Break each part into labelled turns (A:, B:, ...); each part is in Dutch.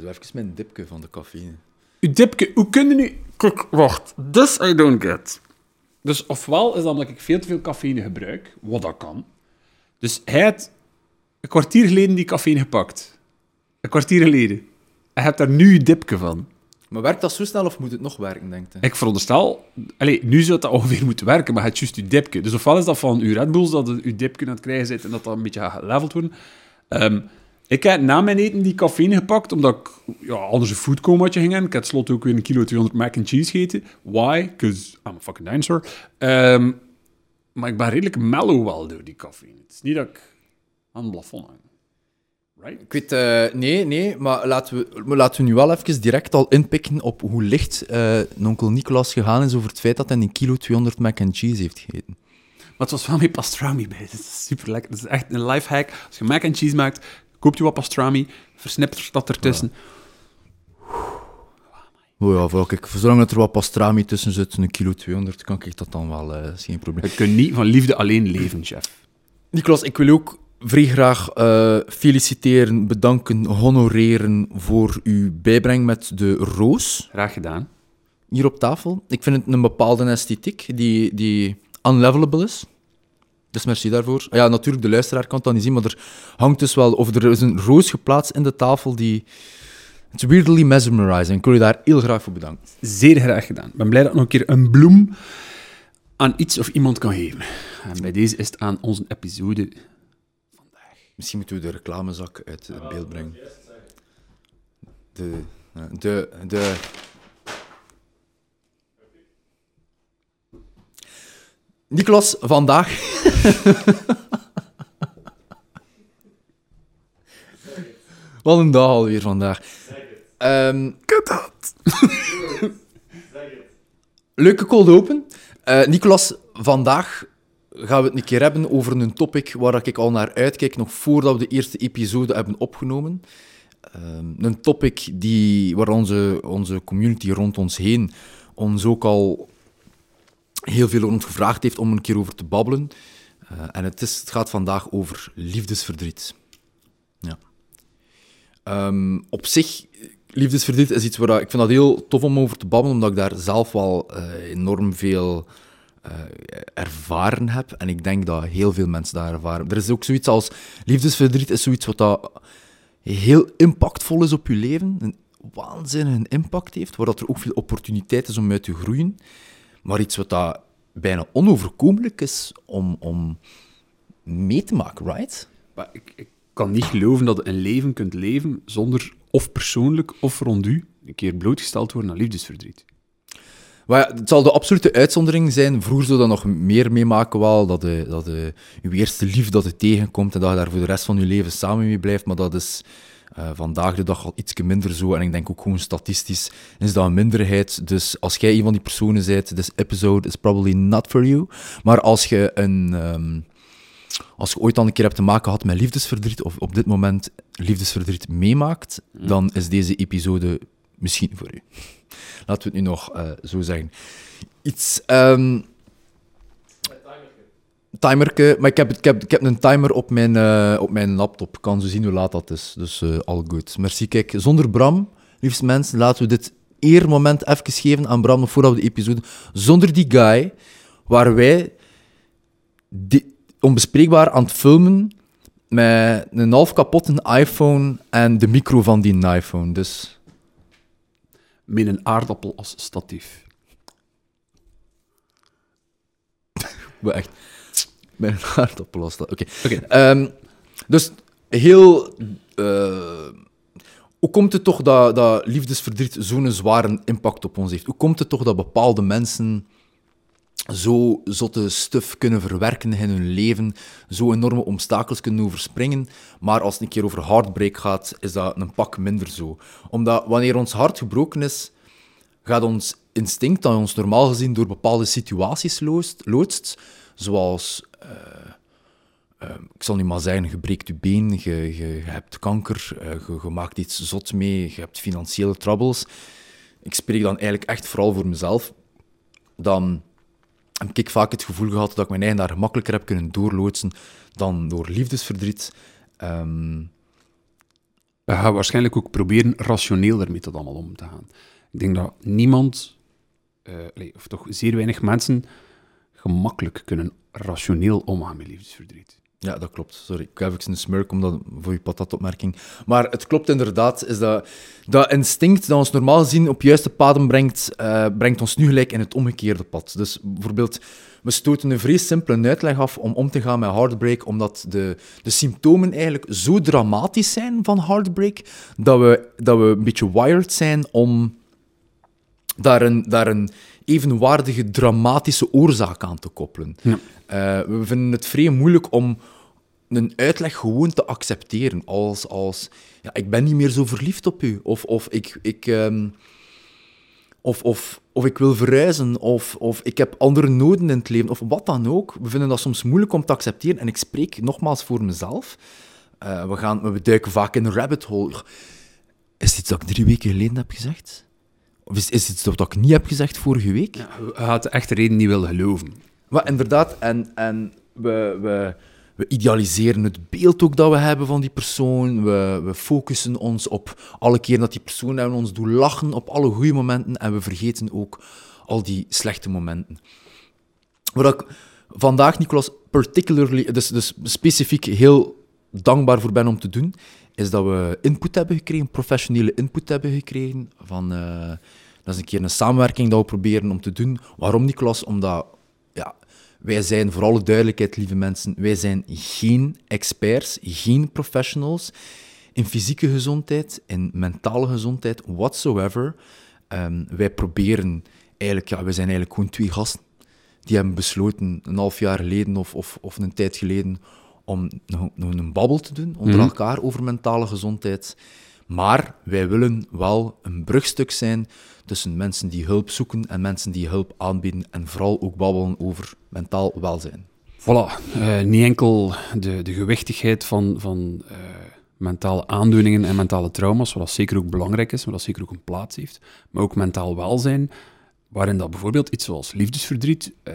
A: Doe even mijn dipje van de cafeïne.
B: Uw dipje, hoe kunnen nu... Kijk, wacht. This I don't get. Dus ofwel is dat omdat ik veel te veel cafeïne gebruik, wat dat kan. Dus hij had een kwartier geleden die cafeïne gepakt. Een kwartier geleden. En je hebt daar nu je dipje van.
A: Maar werkt dat zo snel of moet het nog werken, denk je?
B: Ik veronderstel... Allee, nu zou dat ongeveer moeten werken, maar het is juist je dipje. Dus ofwel is dat van uw Red Bulls, dat je uw dipje aan het krijgen zit en dat dat een beetje gaat geleveld worden. Ehm, ik heb na mijn eten die cafeïne gepakt, omdat ik ja, anders een foodcomaatje ging in. Ik heb tenslotte ook weer een kilo 200 mac and cheese gegeten. Why? Because I'm a fucking dinosaur. Ehm, maar ik ben redelijk mellow wel door die cafeïne. Het is niet dat ik aan het plafond hang. Right?
A: Ik weet, eh, nee, nee, maar laten we, laten we nu wel even direct al inpikken op hoe licht eh onkel Nicolas gegaan is over het feit dat hij een kilo 200 mac and cheese heeft gegeten.
B: Maar het was wel met pastrami bij. Dat is super lekker. Dat is echt een lifehack. Als je mac and cheese maakt, koop je wat pastrami, versnippert dat ertussen.
A: Oh ja, wel, kijk, zolang dat er wat pastrami tussen zit, een kilo 200, kan ik dat dan wel, eh, dat is geen probleem.
B: Je kunt niet van liefde alleen leven, chef.
A: Nicolas, ik wil u ook vrij graag eh, feliciteren, bedanken, honoreren voor uw bijbreng met de roos
B: Graag gedaan.
A: hier op tafel. Ik vind het een bepaalde esthetiek die, die unlevelable is. Dus merci daarvoor. Ja, natuurlijk, de luisteraar kan het dan niet zien, maar er hangt dus wel, of er is een roos geplaatst in de tafel die... It's weirdly mesmerizing. Ik wil je daar heel graag voor bedanken.
B: Zeer graag gedaan. Ik ben blij dat ik nog een keer een bloem aan iets of iemand kan geven. En bij deze is het aan onze episode.
A: Misschien moeten we de reclamezak uit het beeld brengen. De, ja, de, de... Nicolas, vandaag... Wat een dag alweer vandaag. Ehm
B: Kut dat.
A: Leuke cold open. Eh, Nicolas, vandaag gaan we het een keer hebben over een topic waar ik al naar uitkijk, nog voordat we de eerste episode hebben opgenomen. Ehm, een topic die, waar onze, onze community rond ons heen ons ook al heel veel rond gevraagd heeft om een keer over te babbelen. Eh, en het, is, het gaat vandaag over liefdesverdriet. Ja. Ehm, op zich, liefdesverdriet is iets waar ik vind dat heel tof om over te babbelen, omdat ik daar zelf wel eh, enorm veel eh, ervaren heb. En ik denk dat heel veel mensen dat ervaren. Er is ook zoiets als liefdesverdriet, is zoiets wat dat heel impactvol is op je leven. Een waanzinnige impact heeft, waar dat er ook veel opportuniteit is om uit te groeien. Maar iets wat dat bijna onoverkomelijk is om, om mee te maken, right?
B: Maar ik, ik kan niet geloven dat je een leven kunt leven zonder of persoonlijk of rond u een keer blootgesteld worden aan liefdesverdriet.
A: Maar het zal de absolute uitzondering zijn. Vroeger zou dat nog meer meemaken wel, dat, de, dat de, je eerste lief dat het tegenkomt en dat je daar voor de rest van je leven samen mee blijft. Maar dat is eh, vandaag de dag al iets minder zo. En ik denk ook gewoon statistisch is dat een minderheid. Dus als jij een van die personen bent, this episode is probably not for you. Maar als je een... ehm, als je ooit al een keer hebt te maken gehad met liefdesverdriet, of op dit moment liefdesverdriet meemaakt, dan is deze episode misschien voor u. Laten we het nu nog eh, zo zeggen. Iets... ehm timerke, maar ik heb, ik, heb, ik heb een timer op mijn, eh, op mijn laptop. Ik kan zo zien hoe laat dat is. Dus eh all good. Merci. Kijk, zonder Bram, liefste mensen, laten we dit eermoment even geven aan Bram, voordat we de episode... Zonder die guy, waar wij onbespreekbaar aan het filmen met een half kapotte iPhone en de micro van die iPhone. Dus
B: Met een aardappel als statief.
A: Echt, met een aardappel was dat. Oké.
B: Oké.
A: Ehm, dus heel... eh, hoe komt het toch dat, dat liefdesverdriet zo'n zware impact op ons heeft? Hoe komt het toch dat bepaalde mensen zo zotte stuf kunnen verwerken in hun leven, zo enorme obstakels kunnen overspringen, maar als het een keer over heartbreak gaat, is dat een pak minder zo. Omdat wanneer ons hart gebroken is, gaat ons instinct, dat ons normaal gezien door bepaalde situaties loodst, loodst zoals, eh, eh, ik zal niet maar zeggen, je breekt je been, je, hebt kanker, eh, je, maakt iets zot mee, je hebt financiële troubles. Ik spreek dan eigenlijk echt vooral voor mezelf. Dan heb ik vaak het gevoel gehad dat ik mijn eigen daar gemakkelijker heb kunnen doorloodsen dan door liefdesverdriet. Ehm,
B: We gaan waarschijnlijk ook proberen rationeel ermee tot allemaal om te gaan. Ik denk dat niemand, of toch zeer weinig mensen, gemakkelijk kunnen rationeel omgaan met liefdesverdriet.
A: Ja, dat klopt. Sorry, ik heb even een smurk omdat, voor je patatopmerking. Maar het klopt inderdaad, is dat, dat instinct dat ons normaal gezien op juiste paden brengt, eh, brengt ons nu gelijk in het omgekeerde pad. Dus bijvoorbeeld, we stoten een vrij simpele uitleg af om om te gaan met heartbreak, omdat de, de symptomen eigenlijk zo dramatisch zijn van heartbreak, dat we, dat we een beetje wired zijn om daar een, daar een evenwaardige dramatische oorzaak aan te koppelen.
B: Ja.
A: Uh, we vinden het vrij moeilijk om een uitleg gewoon te accepteren. Als, als ja, ik ben niet meer zo verliefd op u. Of, of, ik, ik, um, of, of, of ik wil verhuizen. Of, of ik heb andere noden in het leven. Of wat dan ook. We vinden dat soms moeilijk om te accepteren. En ik spreek nogmaals voor mezelf. Uh, we, gaan, we duiken vaak in een rabbit hole. Is dit iets dat ik drie weken geleden heb gezegd? Of is, is dit wat ik niet heb gezegd vorige week?
B: Ja, echt de reden niet willen geloven.
A: Maar inderdaad, en, en we, we, we idealiseren het beeld ook dat we hebben van die persoon. We, we focussen ons op alle keer dat die persoon naar ons doet lachen, op alle goede momenten. En we vergeten ook al die slechte momenten. Waar ik vandaag, Nicolas, particularly, dus, dus specifiek heel dankbaar voor ben om te doen, is dat we input hebben gekregen, professionele input hebben gekregen. Van, uh, dat is een keer een samenwerking dat we proberen om te doen. Waarom, Nicolas? Omdat ja, wij zijn, voor alle duidelijkheid, lieve mensen, wij zijn geen experts, geen professionals in fysieke gezondheid, in mentale gezondheid, whatsoever. Um, wij proberen eigenlijk, ja, wij zijn eigenlijk gewoon twee gasten die hebben besloten een half jaar geleden of, of, of een tijd geleden om nog, nog een babbel te doen onder
B: Mhm.
A: elkaar over mentale gezondheid. Maar wij willen wel een brugstuk zijn tussen mensen die hulp zoeken en mensen die hulp aanbieden. En vooral ook babbelen over mentaal welzijn.
B: Voilà, eh, niet enkel de, de gewichtigheid van, van eh, mentale aandoeningen en mentale trauma's, wat zeker ook belangrijk is, wat dat zeker ook een plaats heeft, maar ook mentaal welzijn, waarin dat bijvoorbeeld iets zoals liefdesverdriet eh,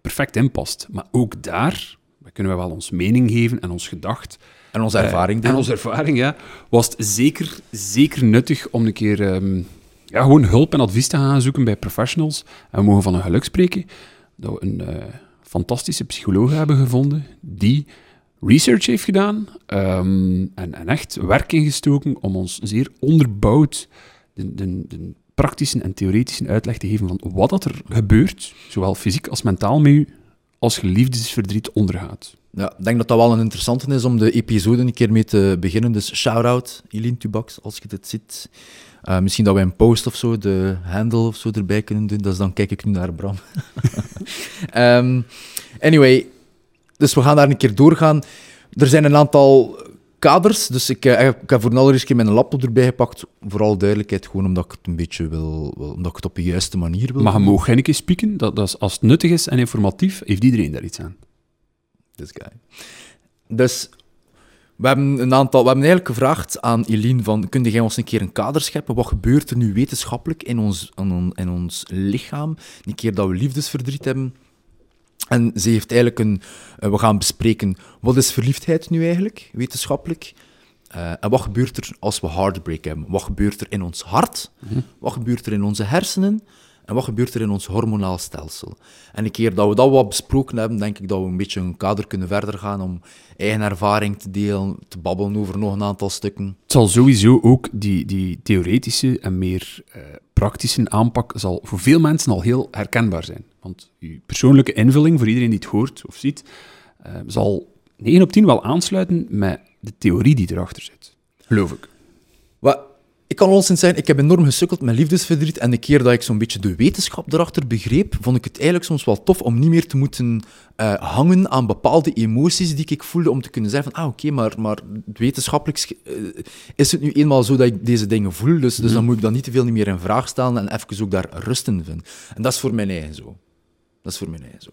B: perfect inpast. Maar ook daar kunnen we wel ons mening geven en ons gedacht.
A: En onze ervaring
B: Eh,
A: delen.
B: en onze ervaring, ja. Was het zeker, zeker nuttig om een keer ehm, ja, gewoon hulp en advies te gaan zoeken bij professionals. En we mogen van een geluk spreken dat we een eh, fantastische psycholoog hebben gevonden die research heeft gedaan ehm, en, en echt werk ingestoken om ons zeer onderbouwd de, de, de praktische en theoretische uitleg te geven van wat dat er gebeurt, zowel fysiek als mentaal met u, als je liefdesverdriet ondergaat.
A: Ja, ik denk dat dat wel een interessante is om de episode een keer mee te beginnen. Dus shout-out, Eline Tubax, als je dit ziet. Uh, misschien dat wij een post of zo, de handle of zo erbij kunnen doen. Dus dan kijk ik nu naar Bram. um, anyway, dus we gaan daar een keer doorgaan. Er zijn een aantal kaders, dus ik, uh, ik heb voor de allereerste keer mijn laptop erbij gepakt. Vooral duidelijkheid, gewoon omdat ik het een beetje wil, wil omdat ik het op de juiste manier wil
B: Maar je mag geen keer spieken, dat, dat is, als het nuttig is en informatief, heeft iedereen daar iets aan.
A: This guy. Dus we hebben een aantal, we hebben eigenlijk gevraagd aan Eline van, kun jij ons een keer een kader scheppen? Wat gebeurt er nu wetenschappelijk in ons, in, in ons lichaam? Een keer dat we liefdesverdriet hebben. En ze heeft eigenlijk een, uh, we gaan bespreken, wat is verliefdheid nu eigenlijk, wetenschappelijk? Uh, en wat gebeurt er als we heartbreak hebben? Wat gebeurt er in ons hart?
B: Mhm.
A: Wat gebeurt er in onze hersenen? En wat gebeurt er in ons hormonaal stelsel? En een keer dat we dat wat besproken hebben, denk ik dat we een beetje een kader kunnen verder gaan om eigen ervaring te delen, te babbelen over nog een aantal stukken.
B: Het zal sowieso ook die, die theoretische en meer uh, praktische aanpak zal voor veel mensen al heel herkenbaar zijn. Want uw persoonlijke invulling, voor iedereen die het hoort of ziet, uh, zal 9 op 10 wel aansluiten met de theorie die erachter zit. Geloof ik.
A: Wat, ik kan alleszins zijn, ik heb enorm gesukkeld met liefdesverdriet en de keer dat ik zo'n beetje de wetenschap erachter begreep, vond ik het eigenlijk soms wel tof om niet meer te moeten uh, hangen aan bepaalde emoties die ik voelde, om te kunnen zeggen van, ah oké, okay, maar, maar wetenschappelijk uh, is het nu eenmaal zo dat ik deze dingen voel, dus, dus dan moet ik dat niet te veel niet meer in vraag stellen en even ook daar rust in vinden. En dat is voor mijn eigen zo. Dat is voor eigen zo.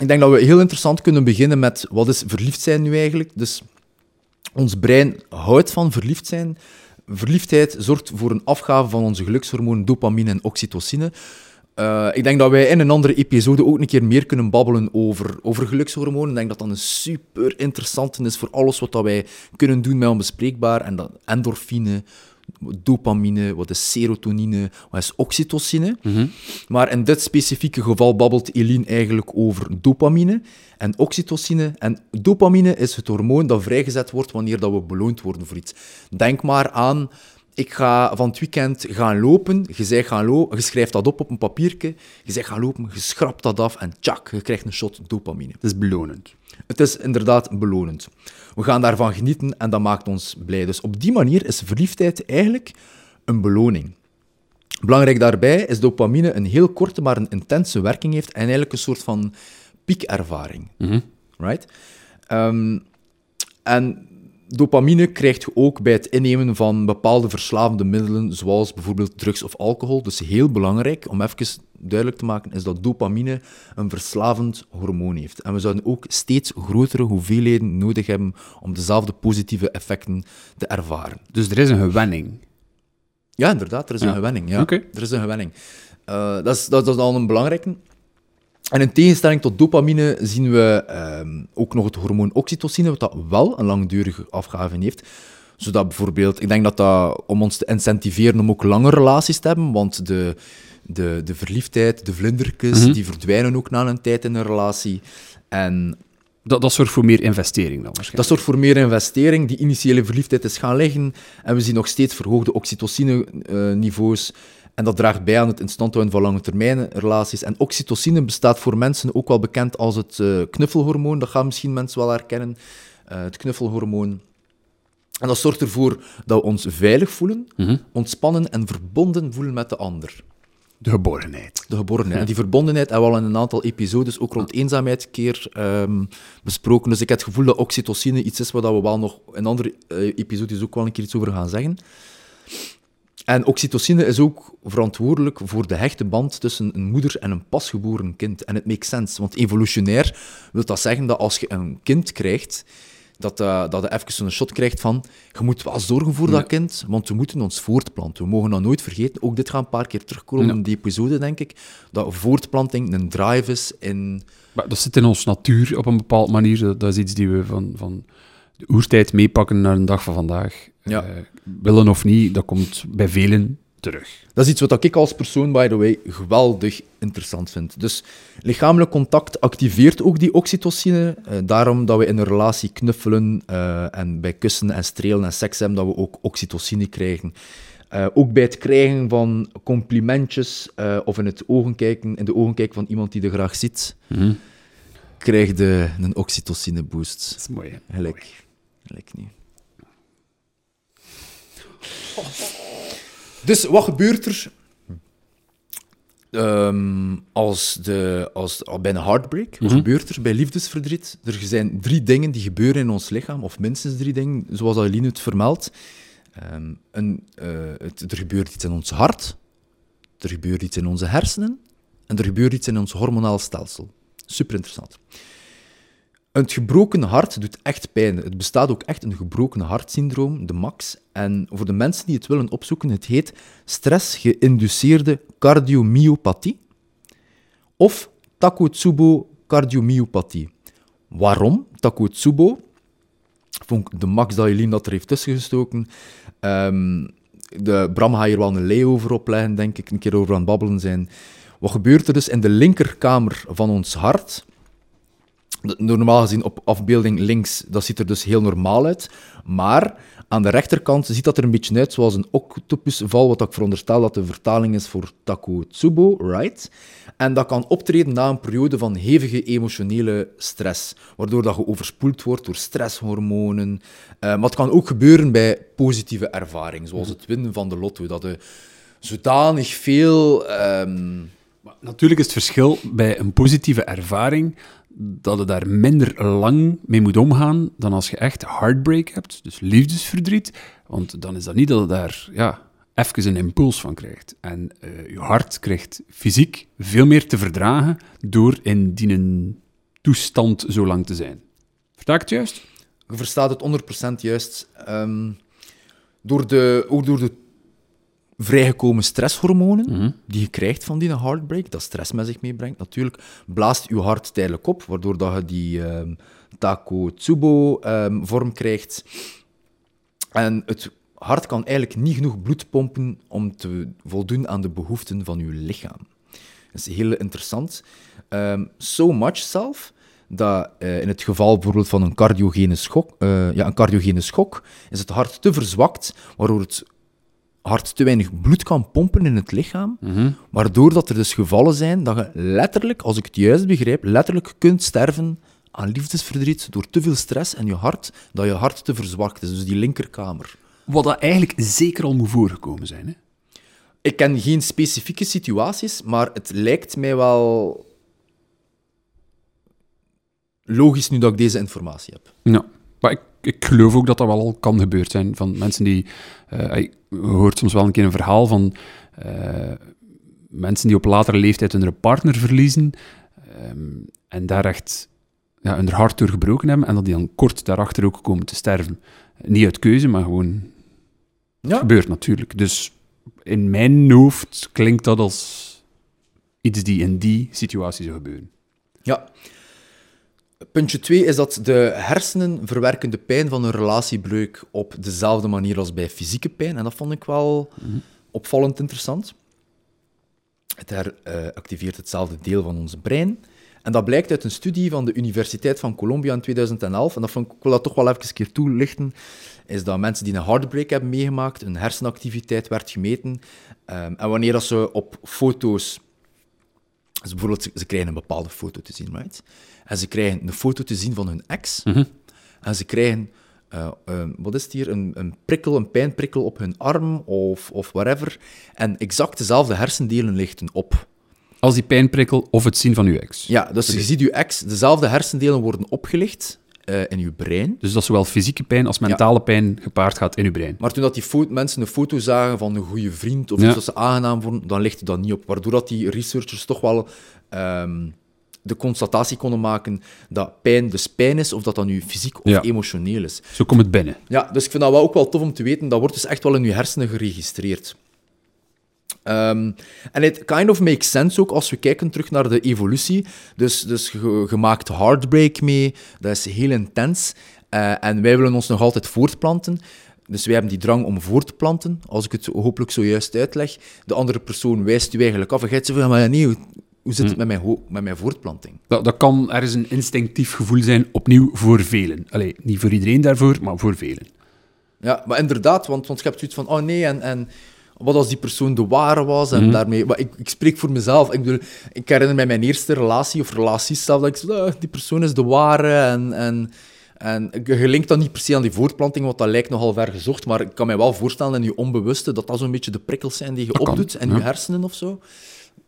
A: Ik denk dat we heel interessant kunnen beginnen met, wat is verliefd zijn nu eigenlijk? Dus ons brein houdt van verliefd zijn, Verliefdheid zorgt voor een afgave van onze gelukshormonen dopamine en oxytocine. Eh, ik denk dat wij in een andere episode ook een keer meer kunnen babbelen over, over gelukshormonen. Ik denk dat dat een super interessante is voor alles wat dat wij kunnen doen met onbespreekbaar. En dat endorfine, dopamine, wat is serotonine, wat is oxytocine. Maar in dit specifieke geval babbelt Eline eigenlijk over dopamine en oxytocine. En dopamine is het hormoon dat vrijgezet wordt wanneer dat we beloond worden voor iets. Denk maar aan, ik ga van het weekend gaan lopen, je, gaan lopen, je schrijft dat op op een papiertje, je zegt gaan lopen, je schrapt dat af en tjak, je krijgt een shot dopamine.
B: Het is belonend.
A: Het is inderdaad belonend. We gaan daarvan genieten en dat maakt ons blij. Dus op die manier is verliefdheid eigenlijk een beloning. Belangrijk daarbij is dopamine een heel korte, maar een intense werking heeft en eigenlijk een soort van piekervaring. Right? Ehm, en dopamine krijg je ook bij het innemen van bepaalde verslavende middelen, zoals bijvoorbeeld drugs of alcohol. Dus heel belangrijk om even duidelijk te maken, is dat dopamine een verslavend hormoon heeft. En we zouden ook steeds grotere hoeveelheden nodig hebben om dezelfde positieve effecten te ervaren.
B: Dus er is een gewenning.
A: Ja, inderdaad, er is
B: Ja.
A: een gewenning. Ja. Er is een gewenning. Eh, dat, is, dat, dat is al een belangrijke. En in tegenstelling tot dopamine zien we ehm, ook nog het hormoon oxytocine, wat dat wel een langdurige afgave heeft. Zodat bijvoorbeeld, ik denk dat dat om ons te incentiveren om ook lange relaties te hebben, want de, de, de verliefdheid, de vlindertjes, die verdwijnen ook na een tijd in een relatie. En
B: Dat, dat zorgt voor meer investering dan
A: dat
B: waarschijnlijk.
A: zorgt voor meer investering. Die initiële verliefdheid is gaan liggen. En we zien nog steeds verhoogde oxytocine-niveaus. En dat draagt bij aan het instand houden van lange termijn relaties. En oxytocine bestaat voor mensen ook wel bekend als het eh, knuffelhormoon. Dat gaan misschien mensen wel herkennen. Eh, het knuffelhormoon. En dat zorgt ervoor dat we ons veilig voelen, ontspannen en verbonden voelen met de ander.
B: De geborgenheid.
A: De geborgenheid. En die verbondenheid hebben we al in een aantal episodes, ook rond eenzaamheid, een keer ehm, besproken. Dus ik heb het gevoel dat oxytocine iets is waar we wel nog in andere eh, episodes ook wel een keer iets over gaan zeggen. En oxytocine is ook verantwoordelijk voor de hechte band tussen een moeder en een pasgeboren kind. En het makes sense, want evolutionair wil dat zeggen dat als je een kind krijgt, dat, eh, dat je even zo'n shot krijgt van je moet wel zorgen voor dat kind, want we moeten ons voortplanten. We mogen dat nooit vergeten. Ook dit gaat een paar keer terugkomen
B: Ja.
A: in die episode, denk ik. Dat voortplanting een drive is in...
B: Maar dat zit in ons natuur op een bepaalde manier. Dat, is iets die we van, van de oertijd meepakken naar een dag van vandaag.
A: Ja.
B: Eh, willen of niet, dat komt bij velen terug.
A: Dat is iets wat ik als persoon, by the way, geweldig interessant vind. Dus lichamelijk contact activeert ook die oxytocine. Eh, daarom dat we in een relatie knuffelen eh, en bij kussen en strelen en seks hebben, dat we ook oxytocine krijgen. Ook bij het krijgen van complimentjes of in, het ogen kijken, in de ogen kijken van iemand die je graag ziet, krijg je een oxytocine boost.
B: Dat is mooi. hè?
A: Gelijk. Gelijk niet. Dus wat gebeurt er Ehm, als, de, als, al bij een heartbreak? Wat gebeurt er bij liefdesverdriet? Er zijn drie dingen die gebeuren in ons lichaam, of minstens drie dingen, zoals Aline het vermeldt. Ehm, een, eh, het, er gebeurt iets in ons hart, er gebeurt iets in onze hersenen en er gebeurt iets in ons hormonaal stelsel. Super interessant. Een gebroken hart doet echt pijn. Het bestaat ook echt een gebroken hartsyndroom, de MAX. En voor de mensen die het willen opzoeken, het heet stress-geïnduceerde cardiomyopathie of Takotsubo cardiomyopathie. Waarom Takotsubo? Vond de Max dat Jelien dat er heeft tussengestoken. Ehm de Bram gaat hier wel een lei over opleggen, denk ik, een keer over aan het babbelen zijn. Wat gebeurt er dus in de linkerkamer van ons hart? Normaal gezien op afbeelding links, dat ziet er dus heel normaal uit. Maar aan de rechterkant ziet dat er een beetje uit zoals een octopusval, wat ik veronderstel dat de vertaling is voor Takotsubo, right? En dat kan optreden na een periode van hevige emotionele stress, waardoor dat je overspoeld wordt door stresshormonen. Eh, maar het kan ook gebeuren bij positieve ervaringen, zoals het winnen van de lotto, dat je zodanig veel... ehm,
B: natuurlijk is het verschil bij een positieve ervaring dat je daar minder lang mee moet omgaan dan als je echt heartbreak hebt, dus liefdesverdriet. Want dan is dat niet dat je daar ja, even een impuls van krijgt. En eh, je hart krijgt fysiek veel meer te verdragen door in die toestand zo lang te zijn. Versta ik het juist?
A: Je verstaat het 100% juist. Ehm, door, de, ook door de vrijgekomen stresshormonen die je krijgt van die heartbreak, dat stress met zich meebrengt natuurlijk, blaast je hart tijdelijk op, waardoor dat je die ehm Takotsubo-vorm krijgt. En het hart kan eigenlijk niet genoeg bloed pompen om te voldoen aan de behoeften van je lichaam. Dat is heel interessant. Ehm so much zelf, dat eh, in het geval bijvoorbeeld van een cardiogene schok, eh, ja, een cardiogene schok, is het hart te verzwakt, waardoor het hart te weinig bloed kan pompen in het lichaam, waardoor dat er dus gevallen zijn dat je letterlijk, als ik het juist begrijp, letterlijk kunt sterven aan liefdesverdriet door te veel stress en je hart, dat je hart te verzwakt is, dus die linkerkamer.
B: Wat dat eigenlijk zeker al moet voorgekomen zijn. Hè?
A: Ik ken geen specifieke situaties, maar het lijkt mij wel logisch nu dat ik deze informatie heb.
B: Ja, maar ik, ik geloof ook dat dat wel al kan gebeurd zijn van mensen die... eh, hoort soms wel een keer een verhaal van eh, mensen die op latere leeftijd hun partner verliezen ehm, en daar echt ja, hun hart door gebroken hebben en dat die dan kort daarachter ook komen te sterven. Niet uit keuze, maar gewoon... Het
A: Ja.
B: gebeurt natuurlijk. Dus in mijn hoofd klinkt dat als iets die in die situatie zou gebeuren.
A: Ja. Puntje 2 is dat de hersenen verwerken de pijn van een relatiebreuk op dezelfde manier als bij fysieke pijn. En dat vond ik wel opvallend interessant. Het eh, activeert hetzelfde deel van ons brein. En dat blijkt uit een studie van de Universiteit van Columbia in 2011. En dat vond ik, wil dat toch wel even keer toelichten. Is dat mensen die een heartbreak hebben meegemaakt, hun hersenactiviteit werd gemeten. Ehm, en wanneer dat ze op foto's dus bijvoorbeeld, ze, ze krijgen een bepaalde foto te zien, right? En ze krijgen een foto te zien van hun ex. En ze krijgen, eh, eh, wat is het hier, een, een prikkel, een pijnprikkel op hun arm of, of whatever. En exact dezelfde hersendelen lichten op.
B: Als die pijnprikkel of het zien van uw ex.
A: Ja, dus je ziet je ex, dezelfde hersendelen worden opgelicht eh, in je brein.
B: Dus dat zowel fysieke pijn als mentale pijn gepaard gaat in uw brein.
A: Maar toen dat die mensen een foto zagen van een goede vriend of
B: Ja.
A: iets wat ze aangenaam vonden, dan lichtte dat niet op. Waardoor dat die researchers toch wel ehm, de constatatie konden maken dat pijn dus pijn is, of dat dat nu fysiek of
B: Ja.
A: emotioneel is.
B: Zo komt het binnen.
A: Ja, dus ik vind dat wel ook wel tof om te weten. Dat wordt dus echt wel in je hersenen geregistreerd. Ehm, En it kind of makes sense ook als we kijken terug naar de evolutie. Dus, dus je, je maakt heartbreak mee, dat is heel intens. Eh, en wij willen ons nog altijd voortplanten. Dus wij hebben die drang om voort te planten, als ik het hopelijk zojuist uitleg. De andere persoon wijst u eigenlijk af en jij zegt van, maar nee, hoe, zit het met mijn, met mijn voortplanting?
B: Dat, dat kan ergens een instinctief gevoel zijn, opnieuw voor velen. Allee, niet voor iedereen daarvoor, maar voor velen.
A: Ja, maar inderdaad, want, want je hebt zoiets van, oh nee, en, en wat als die persoon de ware was, en daarmee... Maar ik, ik spreek voor mezelf. Ik, bedoel, ik herinner mij mijn eerste relatie, of relaties zelf, dat ik ah, die persoon is de ware, en... en en je linkt dat niet per se aan die voortplanting, want dat lijkt nogal ver gezocht, maar ik kan mij wel voorstellen in je onbewuste dat dat zo'n beetje de prikkels zijn die je opdoet in
B: ja.
A: je hersenen of zo.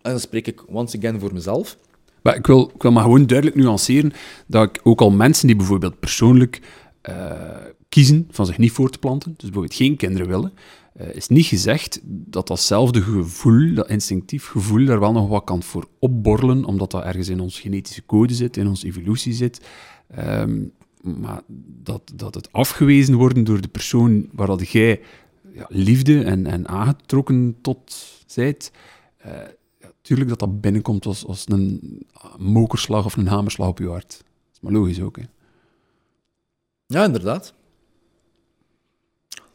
A: En dan spreek ik once again voor mezelf.
B: Maar ik wil, ik wil maar gewoon duidelijk nuanceren dat ik ook al mensen die bijvoorbeeld persoonlijk eh, kiezen van zich niet voor te planten, dus bijvoorbeeld geen kinderen willen, eh, is niet gezegd dat datzelfde gevoel, dat instinctief gevoel, daar wel nog wat kan voor opborrelen, omdat dat ergens in onze genetische code zit, in onze evolutie zit. Ehm, maar dat, dat het afgewezen worden door de persoon waar dat jij ja, liefde en, en aangetrokken tot zijt, eh, tuurlijk dat dat binnenkomt als, als een mokerslag of een hamerslag op je hart. Dat is maar logisch ook, hè.
A: Ja, inderdaad.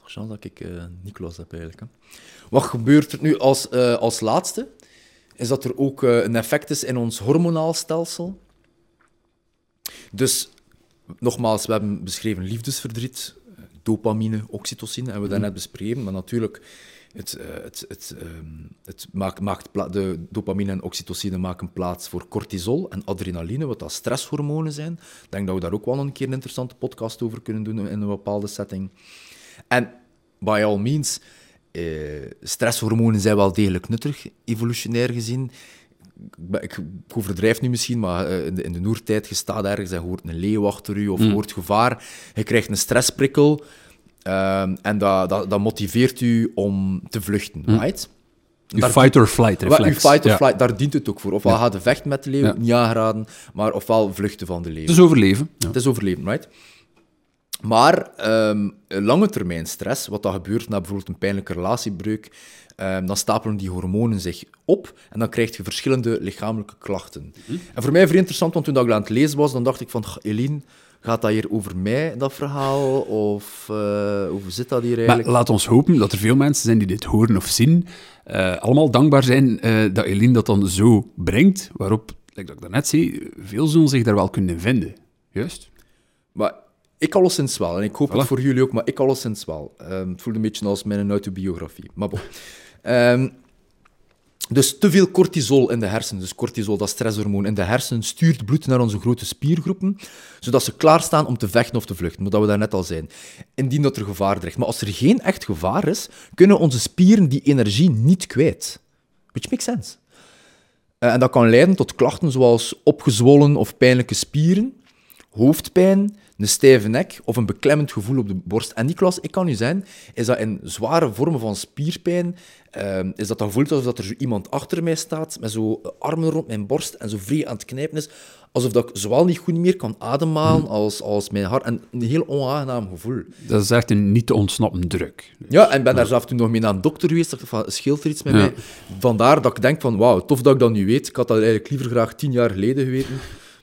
A: Chance dat ik eh Nicolas heb eigenlijk. Hè. Wat gebeurt er nu als, eh, als laatste? Is dat er ook eh, een effect is in ons hormonaal stelsel. Dus, nogmaals, we hebben beschreven liefdesverdriet, dopamine, oxytocine, hebben we daarnet beschreven. Maar natuurlijk, het, eh, het, het, ehm, het maakt, de dopamine en oxytocine maken plaats voor cortisol en adrenaline, wat dat stresshormonen zijn. Ik denk dat we daar ook wel een keer een interessante podcast over kunnen doen in een bepaalde setting. En by all means, eh, stresshormonen zijn wel degelijk nuttig, evolutionair gezien. Ik, ben- ik, ik overdrijf nu misschien, maar eh, in de, in de noertijd, je staat ergens en je hoort een leeuw achter u of je hoort gevaar. Je krijgt een stressprikkel ehm, en dat, dat, dat motiveert u om te vluchten, right?
B: Je
A: Daar-
B: fight-or-flight
A: Wel,
B: reflex.
A: uw fight or
B: Ja.
A: flight, daar dient het ook voor. Ofwel gaat je vechten met de leeuw,
B: Ja.
A: niet aangeraden, maar ofwel vluchten van de leeuw.
B: Het is overleven. Ja.
A: Het is overleven, right? Maar ehm, lange termijn stress, wat dat gebeurt na bijvoorbeeld een pijnlijke relatiebreuk, ehm, dan stapelen die hormonen zich op en dan krijg je verschillende lichamelijke klachten. En voor mij vrij interessant, want toen ik aan het lezen was, dan dacht ik van, "Goh, Eline, gaat dat hier over mij, dat verhaal? Of eh, hoe zit dat hier
B: Maar
A: eigenlijk?
B: laat ons hopen dat er veel mensen zijn die dit horen of zien, eh, allemaal dankbaar zijn eh, dat Eline dat dan zo brengt, waarop, like dat ik daarnet zei, veel zullen zich daar wel kunnen vinden. Juist?
A: Maar ik alleszins wel. En ik hoop
B: Voilà.
A: het voor jullie ook, maar ik alleszins wel. Ehm, het voelt een beetje als mijn autobiografie. Maar bon. Ehm, dus te veel cortisol in de hersenen, dus cortisol, dat stresshormoon in de hersenen, stuurt bloed naar onze grote spiergroepen, zodat ze klaarstaan om te vechten of te vluchten, wat we daarnet al zijn, indien dat er gevaar dreigt. Maar als er geen echt gevaar is, kunnen onze spieren die energie niet kwijt. Which makes sense. Eh, en dat kan leiden tot klachten zoals opgezwollen of pijnlijke spieren, hoofdpijn, een stijve nek of een beklemmend gevoel op de borst. En Niklas, ik kan u zijn, is dat in zware vormen van spierpijn, ehm, is dat dat gevoel alsof dat er zo iemand achter mij staat, met zo armen rond mijn borst en zo vrij aan het knijpen is, alsof dat ik zowel niet goed meer kan ademhalen als, als mijn hart. En een heel onaangenaam gevoel.
B: Dat is echt een niet te ontsnappen druk.
A: Ja, en ben daar zelf toen nog mee naar een dokter geweest. van, scheelt er iets met
B: Ja.
A: mij? Vandaar dat ik denk van, wauw, tof dat ik dat nu weet. Ik had dat eigenlijk liever graag tien jaar geleden geweten.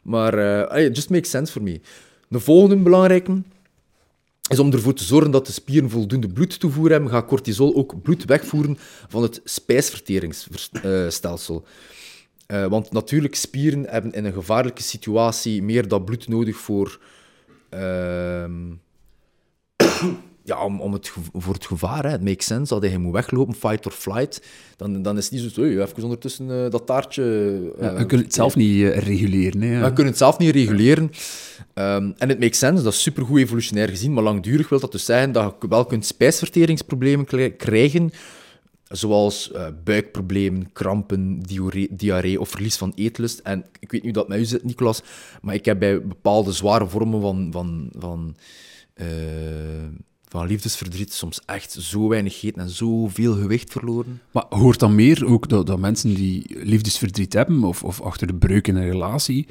A: Maar allee, it just makes sense for me. De volgende belangrijke is om ervoor te zorgen dat de spieren voldoende bloedtoevoer hebben, gaat cortisol ook bloed wegvoeren van het spijsverteringsstelsel. Eh, want natuurlijk, spieren hebben in een gevaarlijke situatie meer dat bloed nodig voor... ehm, ja, om, om het, voor het gevaar, hè. het makes sense, dat je moet weglopen, fight or flight, dan, dan is het niet zo, hey, even ondertussen eh, dat taartje...
B: Ja, we kunnen het zelf niet reguleren. Hè, ja.
A: we kunnen het zelf niet reguleren. En het makes sense, dat is supergoed evolutionair gezien, maar langdurig wil dat dus zeggen dat je wel kunt spijsverteringsproblemen krijgen, zoals eh, buikproblemen, krampen, diarree, of verlies van eetlust. En ik weet niet hoe dat met u zit, Nicolas, maar ik heb bij bepaalde zware vormen van, van, van, eh, van liefdesverdriet soms echt zo weinig gegeten en zoveel gewicht verloren.
B: Maar hoort dan meer ook dat, dat mensen die liefdesverdriet hebben, of, of achter de breuk in een relatie,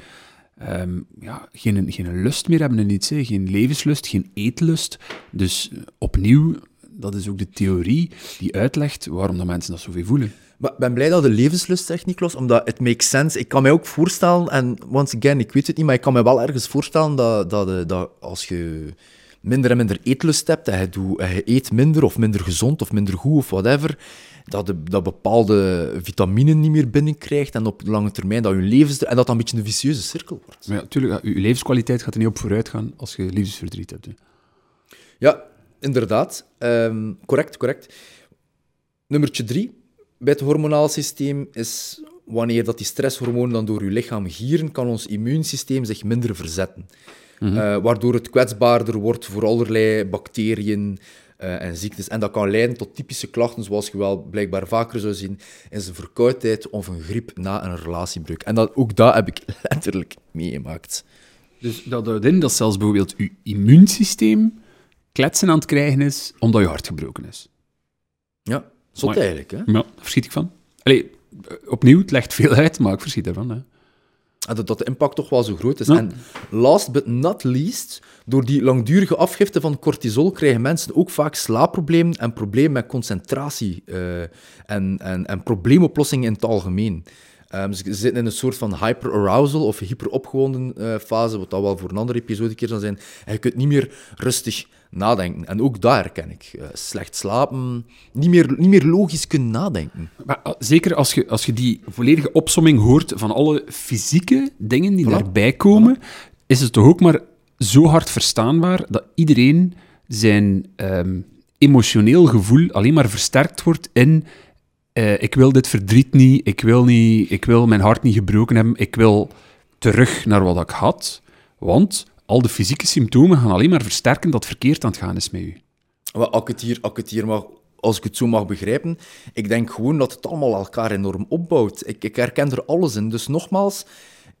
B: ehm, ja, geen, geen lust meer hebben in iets, hè. geen levenslust, geen eetlust. Dus opnieuw, dat is ook de theorie die uitlegt waarom dat mensen dat zoveel voelen.
A: Maar ik ben blij dat de levenslust zegt, Niklas, omdat het makes sense. Ik kan mij ook voorstellen, en once again, ik weet het niet, maar ik kan me wel ergens voorstellen dat, dat, eh, dat als je minder en minder eetlust hebt en je, doet, en je eet minder of minder gezond of minder goed of whatever, dat, de, dat bepaalde vitaminen niet meer binnenkrijgt en op de lange termijn dat je levens... En dat dat een beetje een vicieuze cirkel wordt.
B: Maar ja, natuurlijk, je levenskwaliteit gaat er niet op vooruit gaan als je liefdesverdriet hebt. Hè.
A: Ja, inderdaad. Ehm, correct, correct. Nummertje drie bij het hormonaal systeem is wanneer dat die stresshormonen dan door je lichaam gieren, kan ons immuunsysteem zich minder verzetten. Eh, waardoor het kwetsbaarder wordt voor allerlei bacteriën eh, en ziektes. En dat kan leiden tot typische klachten, zoals je wel blijkbaar vaker zou zien, is een verkoudheid of een griep na een relatiebreuk. En dat, ook dat heb ik letterlijk meegemaakt.
B: Dus dat houdt in dat zelfs bijvoorbeeld je immuunsysteem kletsen aan het krijgen is omdat je hart gebroken is.
A: Ja, zot eigenlijk, hè?
B: Ja, daar verschiet ik van. Allee, eh, opnieuw, het legt veel uit, maar ik verschiet ervan. Hè.
A: En dat, de impact toch wel zo groot is.
B: Ja.
A: En last but not least, door die langdurige afgifte van cortisol krijgen mensen ook vaak slaapproblemen en problemen met concentratie eh, en, en, en probleemoplossingen in het algemeen. Ehm, ze zitten in een soort van hyperarousal of hyperopgewonden eh, fase, wat dat wel voor een andere episode keer zal zijn. En je kunt niet meer rustig nadenken. En ook daar herken ik. eh, slecht slapen, niet meer, niet meer logisch kunnen nadenken.
B: Maar ah, zeker als je, als je die volledige opsomming hoort van alle fysieke dingen die
A: Voilà.
B: daarbij komen, is het toch ook maar zo hard verstaanbaar dat iedereen zijn ehm, emotioneel gevoel alleen maar versterkt wordt in eh, ik wil dit verdriet niet, ik wil, niet, ik wil mijn hart niet gebroken hebben, ik wil terug naar wat ik had. Want al de fysieke symptomen gaan alleen maar versterken dat verkeerd aan het gaan is met u.
A: Wel, Als ik het hier, als ik het hier mag, als ik het zo mag begrijpen, ik denk gewoon dat het allemaal elkaar enorm opbouwt. Ik, ik herken er alles in. Dus nogmaals,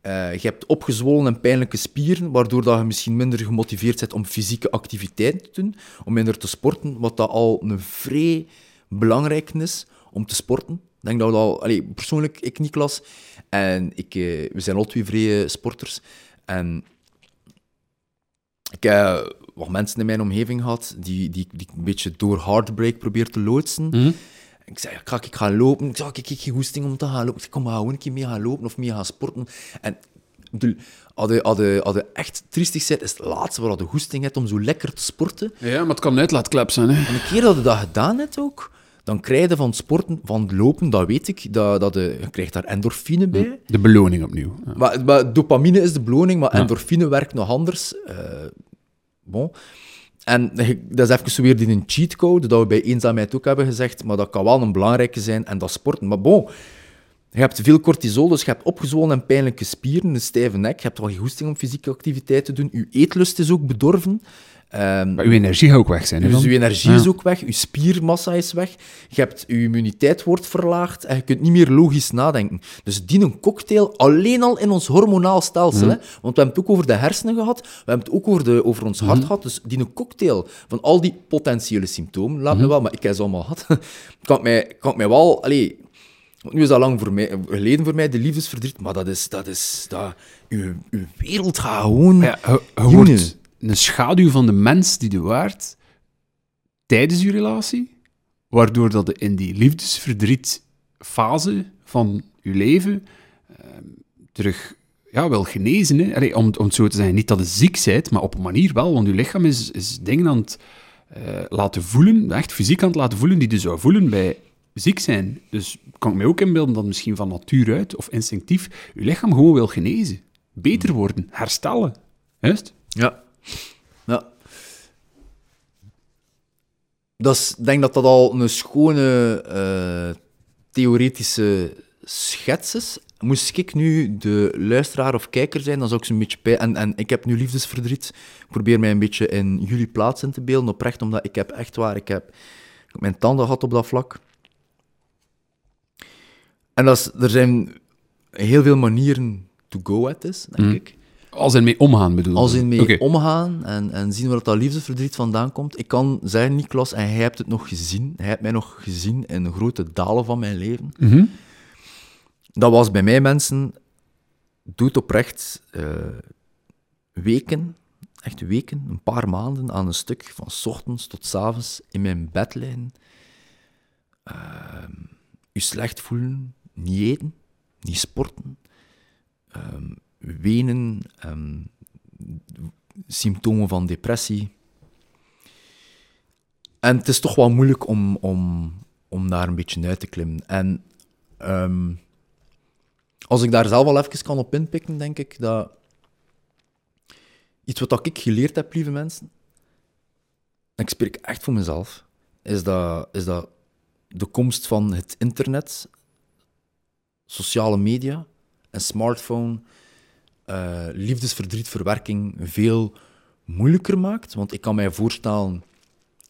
A: eh, je hebt opgezwollen en pijnlijke spieren, waardoor dat je misschien minder gemotiveerd bent om fysieke activiteiten te doen, om minder te sporten, wat dat al een vrij belangrijk is om te sporten. Ik denk dat we al... Allee, persoonlijk, ik, Niklas, en ik, eh, we zijn al twee vrije sporters. En Ik heb wat mensen in mijn omgeving gehad die, die, die een beetje door heartbreak probeer te loodsen.
B: Mhm.
A: Ik zei, ga ik gaan lopen? Ik zei, ik heb geen goesting om te gaan lopen. Ik zei, kom maar gewoon een keer mee gaan lopen of mee gaan sporten. En bedoel, als je echt triestig bent, is het laatste waar je goesting hebt om zo lekker te sporten.
B: Ja, maar het kan een uitlaatklep zijn, hè.
A: En een keer dat je dat gedaan hebt ook, dan krijg je van sporten, van lopen, dat weet ik, dat, dat je, je krijgt daar endorfine bij.
B: De beloning opnieuw. Ja.
A: Maar, maar dopamine is de beloning, maar endorfine werkt nog anders. Eh, bon. En dat is even zo weer die een cheatcode, dat we bij eenzaamheid ook hebben gezegd, maar dat kan wel een belangrijke zijn, en dat sporten. Maar bon, je hebt veel cortisol, dus je hebt opgezwollen en pijnlijke spieren, een stijve nek, je hebt wel geen goesting om fysieke activiteit te doen, je eetlust is ook bedorven. Ehm,
B: Maar uw energie gaat ook weg zijn, hè,
A: dus je energie
B: Ja.
A: is ook weg, je spiermassa is weg, je, hebt, je immuniteit wordt verlaagd en je kunt niet meer logisch nadenken. Dus die een cocktail alleen al in ons hormonaal stelsel. Hè? Want we hebben het ook over de hersenen gehad, we hebben het ook over, de, over ons hart gehad. Dus die een cocktail van al die potentiële symptomen, laat me wel, maar ik heb ze allemaal gehad, kan ik mij, kan mij wel... Want nu is dat lang voor mij, geleden voor mij, de liefdesverdriet, maar dat is... Dat is dat, uw, uw wereld gaat gewoon...
B: Ja, je, je
A: Jongen.
B: wordt een schaduw van de mens die je waard tijdens je relatie, waardoor dat je in die liefdesverdrietfase van je leven ehm, terug ja, wel genezen. Hè? Om, om het zo te zeggen, niet dat je ziek bent, maar op een manier wel, want je lichaam is, is dingen aan het eh, laten voelen, echt fysiek aan het laten voelen, die je zou voelen bij ziek zijn. Dus kan ik me ook inbeelden dat misschien van natuur uit, of instinctief, je lichaam gewoon wil genezen. Beter worden, herstellen. Juist?
A: Ja. Ja. Is, ik denk dat dat al een schone eh, theoretische schets is. Moest ik nu de luisteraar of kijker zijn, dan zou ik zo'n beetje... bij- En, en ik heb nu liefdesverdriet. Ik probeer mij een beetje in jullie plaats in te beelden, oprecht, omdat ik heb echt waar... Ik heb, ik heb mijn tanden gehad op dat vlak. En dat is, er zijn heel veel manieren to go at this, denk ik.
B: Als in mee omgaan, bedoel?
A: Als in mee omgaan en, en zien waar dat liefdesverdriet vandaan komt. Ik kan zeggen, Niklas, en hij hebt het nog gezien. Hij heeft mij nog gezien in de grote dalen van mijn leven.
B: Mhm.
A: Dat was bij mij, mensen, doet oprecht eh, weken, echt weken, een paar maanden aan een stuk, van 's ochtends tot 's avonds in mijn bed liggen. Ehm, u slecht voelen, niet eten, niet sporten, ehm, wenen, ehm, symptomen van depressie. En het is toch wel moeilijk om, om, om daar een beetje uit te klimmen. En ehm, als ik daar zelf al even kan op inpikken, denk ik dat iets wat ik geleerd heb, lieve mensen, en ik spreek echt voor mezelf, is dat, is dat de komst van het internet, sociale media en smartphone eh, liefdesverdrietverwerking veel moeilijker maakt. Want ik kan mij voorstellen,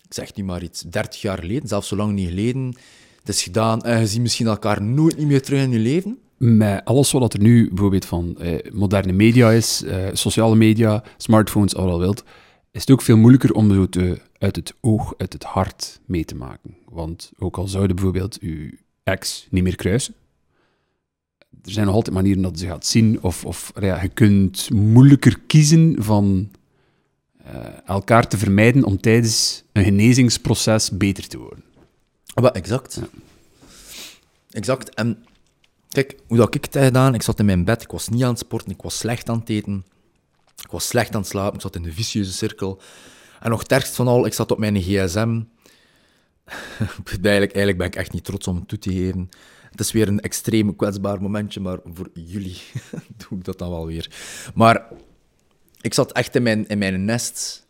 A: ik zeg nu maar iets, 30 jaar geleden, zelfs zo lang niet geleden, het is gedaan en je ziet misschien elkaar nooit niet meer terug in je leven.
B: Met alles wat er nu bijvoorbeeld van eh, moderne media is, eh, sociale media, smartphones, al wilt, is het ook veel moeilijker om zo te, uit het oog, uit het hart mee te maken. Want ook al zouden bijvoorbeeld uw ex niet meer kruisen, er zijn nog altijd manieren dat ze gaat zien, of, of ja, je kunt moeilijker kiezen van eh, elkaar te vermijden om tijdens een genezingsproces beter te worden.
A: Maar exact. Exact. En kijk, hoe dat ik het heb gedaan, ik zat in mijn bed, ik was niet aan het sporten, ik was slecht aan het eten, ik was slecht aan het slapen, ik zat in de vicieuze cirkel. En nog het ergst van al, ik zat op mijn gsm. eigenlijk, eigenlijk ben ik echt niet trots om het toe te geven. Het is weer een extreem kwetsbaar momentje, maar voor jullie doe ik dat dan wel weer. Maar ik zat echt in mijn, in mijn nest,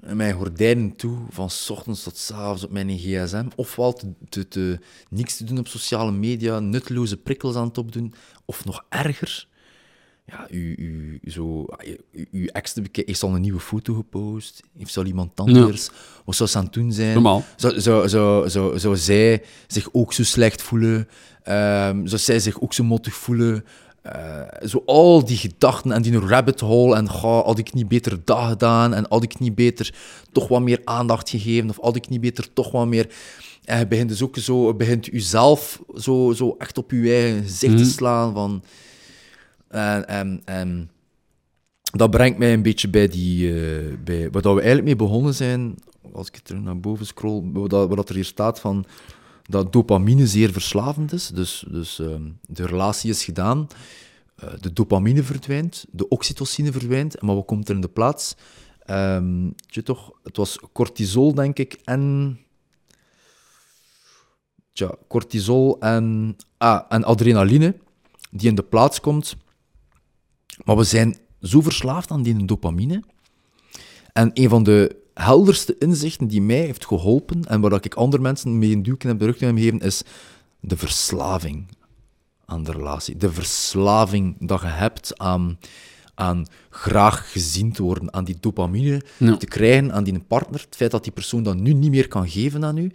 A: in mijn gordijnen toe, van s ochtends tot s avonds op mijn gsm. Ofwel te, te, te, niks te doen op sociale media, nutteloze prikkels aan het opdoen. Of nog erger, ja, u, u, zo, u, uw ex te bekijken, heeft al een nieuwe foto gepost, heeft al iemand anders, wat zou ze aan het doen zijn?
B: Normaal.
A: Zou, zou, zou, zou, zou zij zich ook zo slecht voelen? Ehm, zou zij zich ook zo mottig voelen? Eh, zo al die gedachten en die rabbit hole en ga, had ik niet beter dat gedaan en had ik niet beter toch wat meer aandacht gegeven of had ik niet beter toch wat meer... En je begint dus ook zo, begint jezelf zo, zo echt op je eigen gezicht te slaan van... En, en, dat brengt mij een beetje bij, die, eh, bij wat we eigenlijk mee begonnen zijn. Als ik terug naar boven scroll, wat, wat er hier staat van dat dopamine zeer verslavend is. Dus, dus ehm, de relatie is gedaan, uh, de dopamine verdwijnt, de oxytocine verdwijnt. Maar wat komt er in de plaats? Um, toch, het was cortisol, denk ik, en. Tja, cortisol en, ah, en adrenaline die in de plaats komt. Maar we zijn zo verslaafd aan die dopamine. En een van de helderste inzichten die mij heeft geholpen en waar ik andere mensen mee een duwken heb de rug heb gegeven, is de verslaving aan de relatie. De verslaving dat je hebt aan, aan graag gezien te worden, aan die dopamine te krijgen, aan die partner. Het feit dat die persoon dat nu niet meer kan geven aan u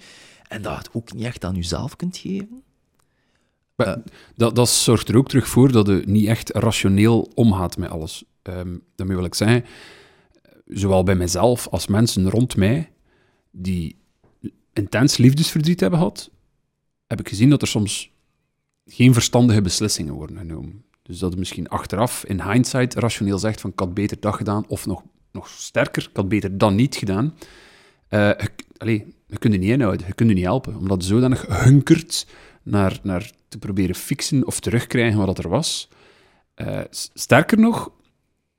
A: en dat je het ook niet echt aan jezelf kunt geven.
B: Uh, dat, dat zorgt er ook terug voor dat je niet echt rationeel omgaat met alles. Um, daarmee wil ik zeggen, zowel bij mezelf als mensen rond mij die intens liefdesverdriet hebben gehad, heb ik gezien dat er soms geen verstandige beslissingen worden genomen. Dus dat je misschien achteraf, in hindsight, rationeel zegt van ik had beter dat gedaan, of nog, nog sterker, ik had beter dan niet gedaan. Uh, je, allez, je kunt je niet inhouden, je kunt je niet helpen, omdat je zodanig hunkert naar, naar te proberen fixen of terugkrijgen wat er was. Uh, sterker nog,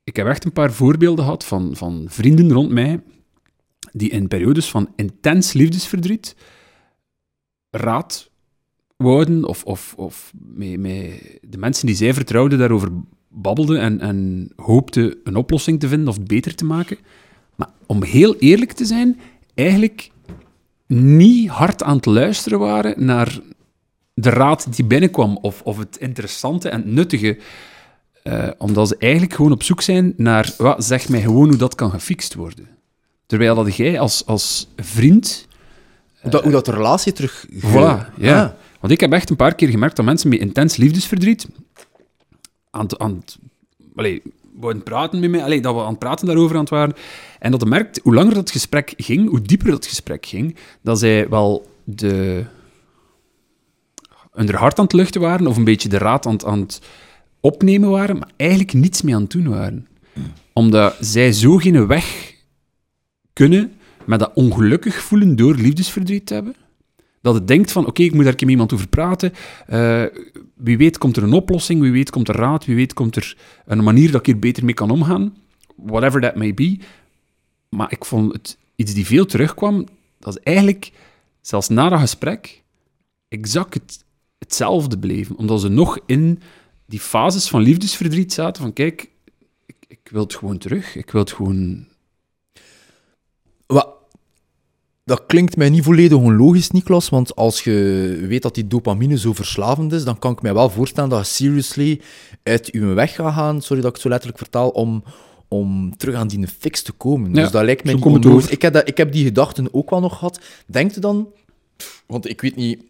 B: ik heb echt een paar voorbeelden gehad van, van vrienden rond mij die in periodes van intens liefdesverdriet raad wouden of, of, of de mensen die zij vertrouwden daarover babbelden en, en hoopten een oplossing te vinden of het beter te maken. Maar om heel eerlijk te zijn, eigenlijk niet hard aan het luisteren waren naar de raad die binnenkwam of, of het interessante en het nuttige uh, omdat ze eigenlijk gewoon op zoek zijn naar, wat, zeg mij gewoon hoe dat kan gefixt worden. Terwijl dat jij als, als vriend...
A: Hoe dat, hoe dat de relatie terug...
B: Voilà, ja. Ah. Want ik heb echt een paar keer gemerkt dat mensen met intens liefdesverdriet aan het... Aan het allee, praten met mij, allee, dat we aan het praten daarover aan het waren. En dat je merkt, hoe langer dat gesprek ging, hoe dieper dat gesprek ging, dat zij wel de... hun hart aan het luchten waren, of een beetje de raad aan, het opnemen waren, maar eigenlijk niets mee aan het doen waren. Omdat zij zo geen weg kunnen met dat ongelukkig voelen door liefdesverdriet te hebben. Dat het denkt van, oké, ik moet daar met iemand over praten. Uh, wie weet komt er een oplossing, wie weet komt er raad, wie weet komt er een manier dat ik hier beter mee kan omgaan. Whatever that may be. Maar ik vond het iets die veel terugkwam, dat is eigenlijk, zelfs na dat gesprek, exact het, hetzelfde bleven. Omdat ze nog in die fases van liefdesverdriet zaten van kijk, ik, ik wil het gewoon terug. Ik wil het gewoon...
A: Wat, dat klinkt mij niet volledig onlogisch, Niklas, want als je weet dat die dopamine zo verslavend is, dan kan ik mij wel voorstellen dat je seriously uit je weg gaat gaan, sorry dat ik het zo letterlijk vertaal, om, om terug aan die fix te komen. dus dat lijkt mij niet onlogisch. Ik heb, dat, ik heb die gedachten ook wel nog gehad. Denkt u dan, want ik weet niet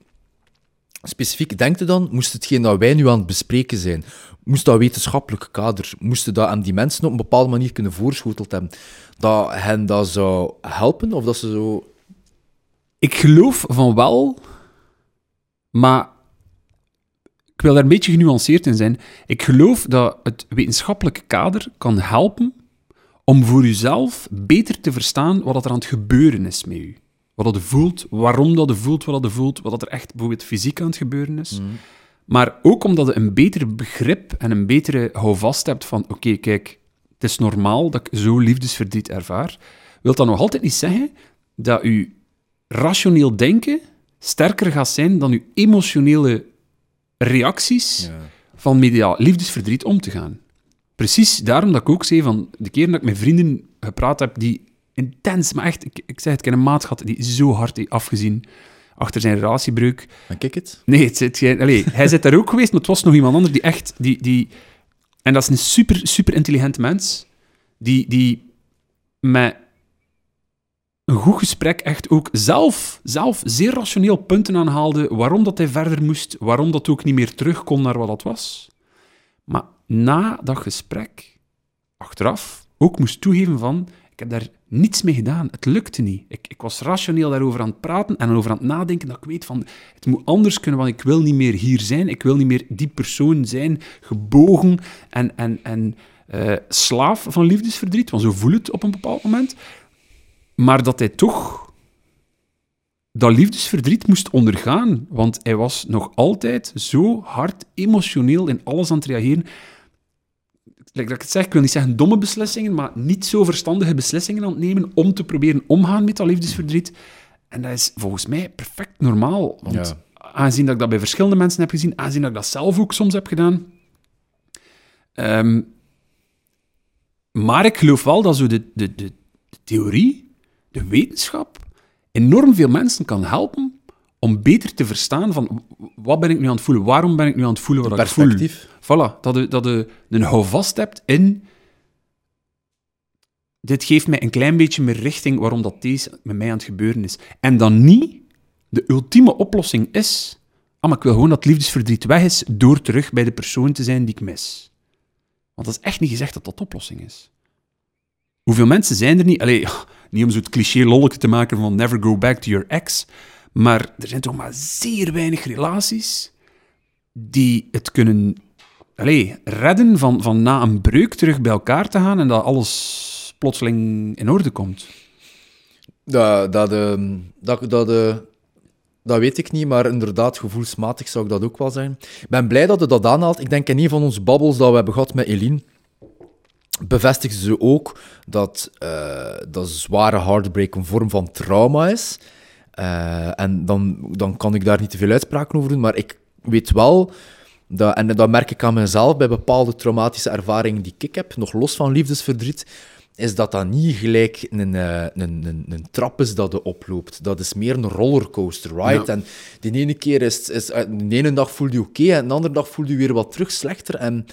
A: specifiek denkt dan, moest hetgeen dat wij nu aan het bespreken zijn, moest dat wetenschappelijk kader, moesten dat aan die mensen op een bepaalde manier kunnen voorschoteld hebben, dat hen dat zou helpen, of dat ze zo...
B: Ik geloof van wel, maar ik wil daar een beetje genuanceerd in zijn. Ik geloof dat het wetenschappelijke kader kan helpen om voor uzelf beter te verstaan wat er aan het gebeuren is met u. Wat dat voelt, waarom dat voelt wat dat voelt, wat er echt bijvoorbeeld fysiek aan het gebeuren is. Mm. Maar ook omdat je een beter begrip en een betere houvast hebt van oké, kijk, het is normaal dat ik zo liefdesverdriet ervaar, wil dat nog altijd niet zeggen dat uw rationeel denken sterker gaat zijn dan uw emotionele reacties van media liefdesverdriet om te gaan. Precies daarom dat ik ook zei van de keer dat ik met vrienden gepraat heb die intens, maar echt, ik, ik zeg het, ik heb een maat gehad die zo hard heeft afgezien achter zijn relatiebreuk.
A: En kijk het?
B: Nee, het, allez, hij zit daar ook geweest, maar het was nog iemand anders die echt, die, die, en dat is een super, super intelligent mens, die, die met een goed gesprek echt ook zelf, zelf zeer rationeel punten aanhaalde waarom dat hij verder moest, waarom dat ook niet meer terug kon naar wat dat was. Maar na dat gesprek, achteraf, ook moest toegeven van, ik heb daar niets mee gedaan. Het lukte niet. Ik, ik was rationeel daarover aan het praten en over aan het nadenken dat ik weet van, het moet anders kunnen, want ik wil niet meer hier zijn. Ik wil niet meer die persoon zijn, gebogen en, en, en eh, slaaf van liefdesverdriet, want zo voel het op een bepaald moment. Maar dat hij toch dat liefdesverdriet moest ondergaan, want hij was nog altijd zo hard emotioneel in alles aan het reageren. Dat ik het zeg, ik wil niet zeggen domme beslissingen, maar niet zo verstandige beslissingen aan het nemen om te proberen omgaan met dat liefdesverdriet. En dat is volgens mij perfect normaal. Want
A: Ja.
B: aangezien dat ik dat bij verschillende mensen heb gezien, aangezien dat ik dat zelf ook soms heb gedaan. Ehm, maar ik geloof wel dat zo de, de, de, de theorie, de wetenschap, enorm veel mensen kan helpen om beter te verstaan van wat ben ik nu aan het voelen, waarom ben ik nu aan het voelen wat ik voel.
A: Perspectief.
B: Voilà, dat je, dat je een houvast hebt in... Dit geeft mij een klein beetje meer richting waarom dat deze met mij aan het gebeuren is. En dan niet de ultieme oplossing is... Ah, maar ik wil gewoon dat liefdesverdriet weg is door terug bij de persoon te zijn die ik mis. Want dat is echt niet gezegd dat dat de oplossing is. Hoeveel mensen zijn er niet... Allee, niet om zo het cliché lolletje te maken van never go back to your ex, maar er zijn toch maar zeer weinig relaties die het kunnen allee, redden van, van na een breuk terug bij elkaar te gaan en dat alles plotseling in orde komt.
A: Dat, dat, ehm, dat, dat, eh, dat weet ik niet, maar inderdaad, gevoelsmatig zou ik dat ook wel zijn. Ik ben blij dat je dat aanhaalt. Ik denk in een van onze babbels dat we hebben gehad met Eline, bevestigde ze ook dat, eh, dat zware heartbreak een vorm van trauma is. Eh, en dan, dan kan ik daar niet te veel uitspraken over doen, maar ik weet wel, dat, en dat merk ik aan mezelf bij bepaalde traumatische ervaringen die ik heb, nog los van liefdesverdriet, is dat dat niet gelijk een, eh, een, een, een trap is dat je oploopt. Dat is meer een rollercoaster, right?
B: Ja.
A: En de ene keer is, is eh, de ene dag voel je oké en de andere dag voel je weer wat terug slechter. En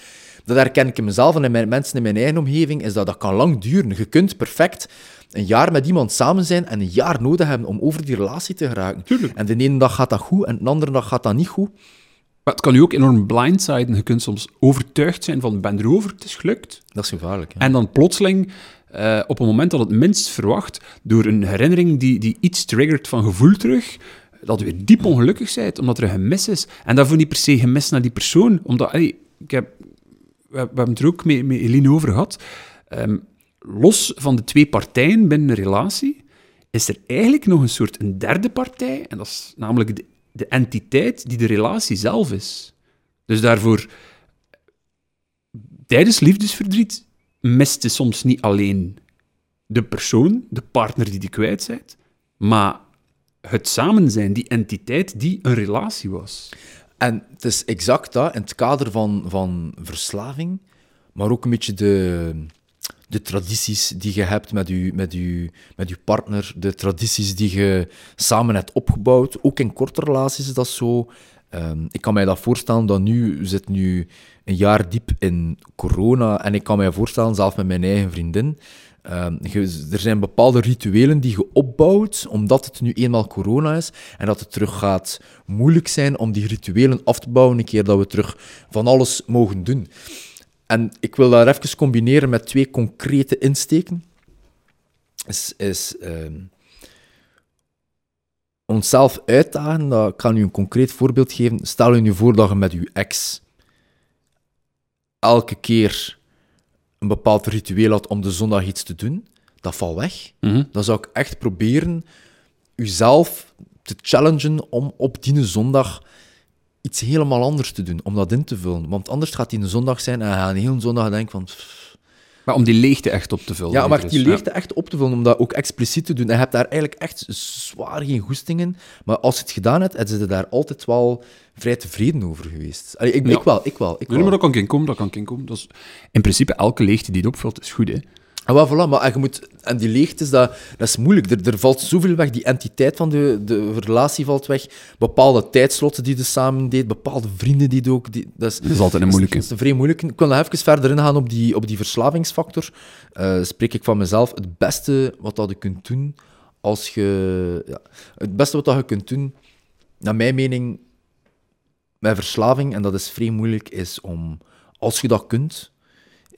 A: dat herken ik in mezelf en in mijn mensen in mijn eigen omgeving, is dat dat kan lang duren. Je kunt perfect een jaar met iemand samen zijn en een jaar nodig hebben om over die relatie te geraken.
B: Tuurlijk.
A: En de ene dag gaat dat goed en de andere dag gaat dat niet goed.
B: Maar het kan je ook enorm blindsiden. Je kunt soms overtuigd zijn van, ben erover, het is gelukt.
A: Dat is gevaarlijk. Hè?
B: En dan plotseling, eh, op een moment dat het minst verwacht, door een herinnering die, die iets triggert van gevoel terug, dat weer diep ongelukkig bent, omdat er een gemis is. En daarvoor niet per se gemis naar die persoon. Omdat, allee, ik heb, we, we hebben het er ook met, met Eline over gehad. Ehm, los van de twee partijen binnen een relatie, is er eigenlijk nog een soort een derde partij, en dat is namelijk de, de entiteit die de relatie zelf is. Dus daarvoor, tijdens liefdesverdriet, mist je soms niet alleen de persoon, de partner die je kwijt bent, maar het samen zijn, die entiteit die een relatie was.
A: En het is exact dat, in het kader van, van verslaving, maar ook een beetje de, de tradities die je hebt met je, met, je, met je partner, de tradities die je samen hebt opgebouwd. Ook in korte relaties is dat zo. Ehm, ik kan mij dat voorstellen dat nu, zitten nu een jaar diep in corona, en ik kan mij voorstellen, zelf met mijn eigen vriendin, Ehm, er zijn bepaalde rituelen die je opbouwt, omdat het nu eenmaal corona is en dat het terug gaat moeilijk zijn om die rituelen af te bouwen een keer dat we terug van alles mogen doen. En ik wil daar even combineren met twee concrete insteken. Is, is ehm, onszelf uitdagen. Dat, ik kan u een concreet voorbeeld geven. Stel je nu voor dat je met je ex elke keer een bepaald ritueel had om de zondag iets te doen. Dat valt weg. Dan zou ik echt proberen uzelf te challengen om op die zondag iets helemaal anders te doen, om dat in te vullen. Want anders gaat die een zondag zijn en gaat een hele zondag denken van...
B: Maar om die leegte echt op te vullen.
A: Ja, maar die leegte echt op te vullen, om dat ook expliciet te doen. En je hebt daar eigenlijk echt zwaar geen goesting in. Maar als je het gedaan hebt, zijn ze daar altijd wel vrij tevreden over geweest. Allee, ik,
B: Ja.
A: ik wel, ik wel. Ik
B: Nee,
A: wel.
B: maar dat kan geen komen, dat kan geen komen. Dat is, in principe, elke leegte die het opvult, is goed, hè.
A: En, wel, voilà, maar en je moet, en die leegte, is dat, dat is moeilijk. Er, er valt zoveel weg. Die entiteit van de, de relatie valt weg. Bepaalde tijdslotten die je samen deed. Bepaalde vrienden die je ook... Die, dat, is,
B: Dat is altijd een moeilijke.
A: Dat is een vrij moeilijke. Ik wil nog even verder ingaan op die, op die verslavingsfactor. Eh, spreek ik van mezelf. Het beste wat dat je kunt doen als je... Ja, het beste wat dat je kunt doen, naar mijn mening, met verslaving, en dat is vrij moeilijk, is om, als je dat kunt,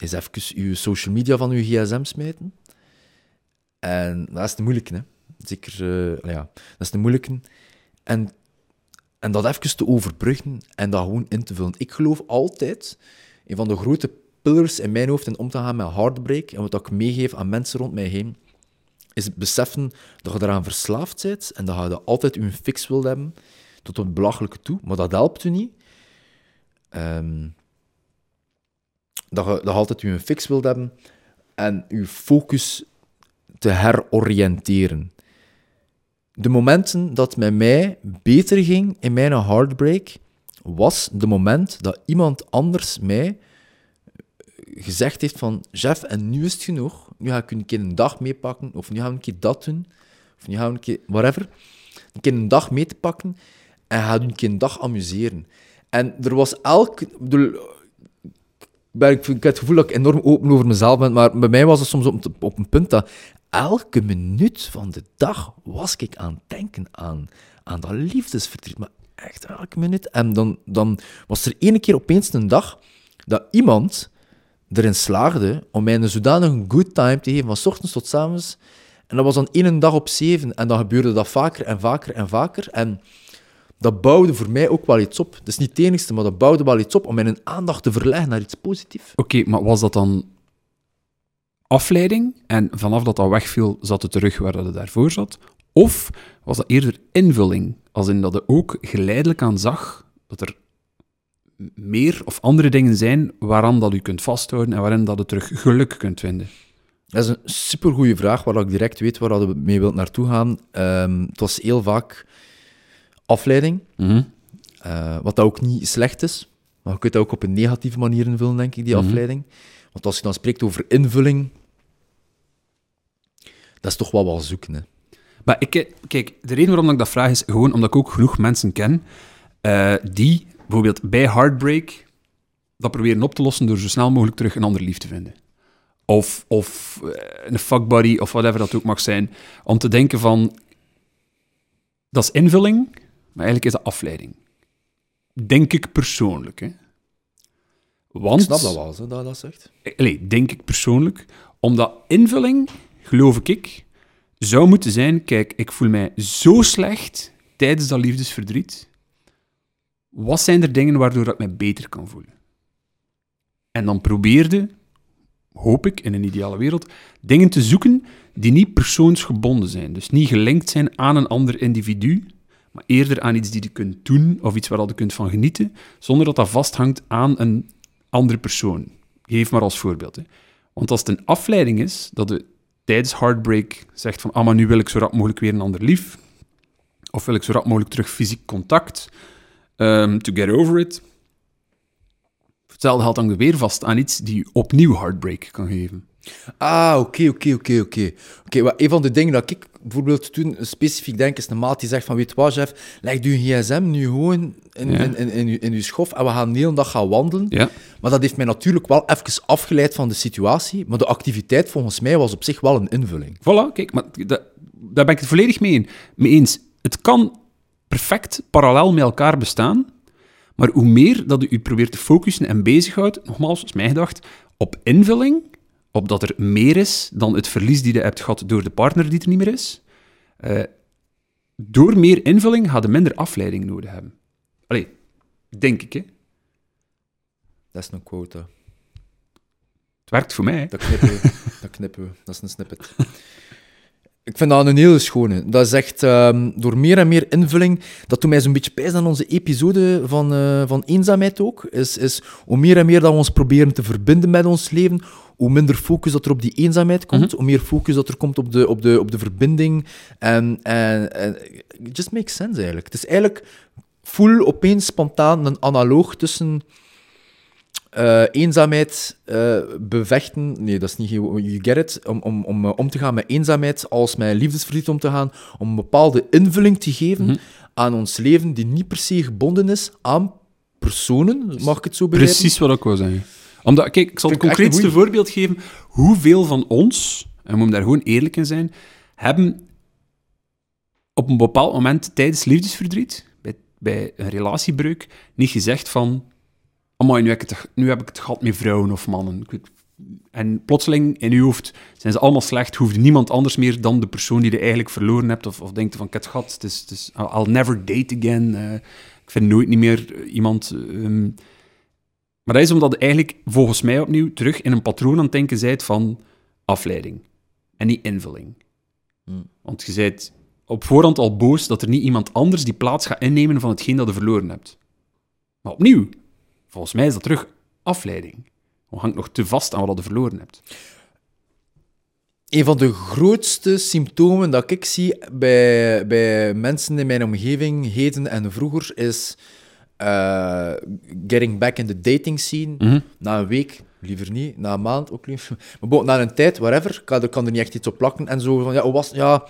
A: is even je social media van je gsm smijten. En dat is de moeilijke, hè. Zeker, eh, ja, dat is de moeilijke. En, en dat even te overbruggen en dat gewoon in te vullen. Ik geloof altijd, een van de grote pillars in mijn hoofd in om te gaan met heartbreak en wat ik meegeef aan mensen rond mij heen, is het beseffen dat je eraan verslaafd bent en dat je dat altijd je fix wil hebben, tot het belachelijke toe, maar dat helpt u niet. Ehm, dat, je, dat je altijd je fix wilt hebben en je focus te heroriënteren. De momenten dat met mij beter ging in mijn heartbreak, was de moment dat iemand anders mij gezegd heeft van Jeff, en nu is het genoeg. Nu ga ik een keer een dag meepakken, of nu gaan we een keer dat doen, of nu gaan we een keer whatever. Een keer een dag mee te pakken en ga een keer een dag amuseren. En er was elk... ben, ik, heb het gevoel dat ik enorm open over mezelf ben, maar bij mij was het soms op, op een punt dat elke minuut van de dag was ik aan het denken aan, aan dat liefdesverdriet. Maar echt elke minuut. En dan, dan was er ene keer opeens een dag dat iemand erin slaagde om mij een zodanig good time te geven, van ochtends tot s avonds. En dat was dan één dag op zeven. En dan gebeurde dat vaker en vaker en vaker. En dat bouwde voor mij ook wel iets op. Dat is niet het enigste, maar dat bouwde wel iets op om mijn aandacht te verleggen naar iets positiefs.
B: Oké, maar was dat dan afleiding en vanaf dat dat wegviel, zat het terug waar dat het daarvoor zat? Of was dat eerder invulling, als in dat je ook geleidelijk aan zag dat er meer of andere dingen zijn waaraan dat u kunt vasthouden en waarin dat je terug geluk kunt vinden?
A: Dat is een supergoeie vraag, waar ik direct weet waar je mee wilt naartoe gaan. Um, het was heel vaak afleiding,
B: Mhm.
A: uh, wat ook niet slecht is. Maar je kunt dat ook op een negatieve manier invullen, denk ik, die
B: Mhm.
A: afleiding. Want als je dan spreekt over invulling, dat is toch wel wel zoeken. Hè.
B: Maar ik, eh, kijk, de reden waarom ik dat vraag is gewoon omdat ik ook genoeg mensen ken eh, die bijvoorbeeld bij Heartbreak dat proberen op te lossen door zo snel mogelijk terug een ander lief te vinden. Of, of een fuckbuddy, of whatever dat ook mag zijn. Om te denken van, dat is invulling, maar eigenlijk is dat afleiding. Denk ik persoonlijk, hè. Want,
A: Ik snap dat wel, hè, dat je dat zegt.
B: Allee, denk ik persoonlijk. Omdat invulling, geloof ik, zou moeten zijn... Kijk, ik voel mij zo slecht tijdens dat liefdesverdriet. Wat zijn er dingen waardoor ik mij beter kan voelen? En dan probeerde, hoop ik, in een ideale wereld, dingen te zoeken die niet persoonsgebonden zijn. Dus niet gelinkt zijn aan een ander individu, eerder aan iets die je kunt doen of iets waar je kunt van genieten, zonder dat dat vasthangt aan een andere persoon. Geef maar als voorbeeld. Hè. Want als het een afleiding is, dat je tijdens heartbreak zegt van ah, maar nu wil ik zo rap mogelijk weer een ander lief, of wil ik zo rap mogelijk terug fysiek contact, um, to get over it. Hetzelfde houdt dan weer vast aan iets die je opnieuw heartbreak kan geven.
A: Ah, oké, oké, oké, oké. Oké, wat een van de dingen dat ik bijvoorbeeld toen specifiek denk, is een maat die zegt van, weet wat, Jeff, leg je gsm nu gewoon in,
B: Ja.
A: in, in, in, uw- in uw schof en we gaan de hele dag gaan wandelen.
B: Ja.
A: Maar dat heeft mij natuurlijk wel even afgeleid van de situatie, maar de activiteit volgens mij was op zich wel een invulling.
B: Voilà, kijk, maar da- daar ben ik het volledig mee, in- mee eens. Het kan perfect parallel met elkaar bestaan, maar hoe meer dat je probeert te focussen en bezighoudt, nogmaals, is mijn gedacht, op invulling, op dat er meer is dan het verlies die je hebt gehad door de partner die er niet meer is, eh, door meer invulling je minder afleiding nodig hebben. Allee, denk ik, hè.
A: Dat is een quote.
B: Het werkt voor mij, hè.
A: Dat knippen we. dat knippen we. Dat is een snippet. Ik vind dat een hele schone. Dat is echt ehm, door meer en meer invulling. Dat doet mij zo'n beetje pijs aan onze episode van, eh, van eenzaamheid ook. Is, is hoe meer en meer dat we ons proberen te verbinden met ons leven, hoe minder focus dat er op die eenzaamheid komt, hoe meer focus dat er komt op de, op de, op de verbinding. En, en, en it just makes sense eigenlijk. Het is eigenlijk voel opeens spontaan een analoog tussen eh, eenzaamheid eh, bevechten. Nee, dat is niet. You get it. Om, om, om eh, om te gaan met eenzaamheid als met liefdesverdriet om te gaan. Om een bepaalde invulling te geven
B: Mhm.
A: aan ons leven die niet per se gebonden is aan personen. Mag ik het zo begrijpen?
B: Precies wat ik wou zeggen. Omdat, kijk, ik zal het concreetste voorbeeld geven. Hoeveel van ons, en we moeten daar gewoon eerlijk in zijn, hebben op een bepaald moment tijdens liefdesverdriet, bij, bij een relatiebreuk, niet gezegd van amai, nu heb, ik het, nu heb ik het gehad met vrouwen of mannen. En plotseling in je hoofd zijn ze allemaal slecht, hoeft niemand anders meer dan de persoon die je eigenlijk verloren hebt, of, of denkt van, ik heb het gehad, het is, het is, I'll never date again, eh, ik vind nooit niet meer iemand... ehm, Maar dat is omdat je eigenlijk, volgens mij opnieuw, terug in een patroon aan het denken bent van afleiding. En niet invulling. Want je bent op voorhand al boos dat er niet iemand anders die plaats gaat innemen van hetgeen dat je verloren hebt. Maar opnieuw, volgens mij is dat terug afleiding. Je hangt nog te vast aan wat je verloren hebt.
A: Een van de grootste symptomen dat ik zie bij, bij mensen in mijn omgeving, heden en vroeger, is eh, getting back in the dating scene. Na een week, liever niet. Na een maand ook liever. Maar bon, na een tijd, whatever, kan, er- kan er niet echt iets op plakken. En zo van, ja, was Ja,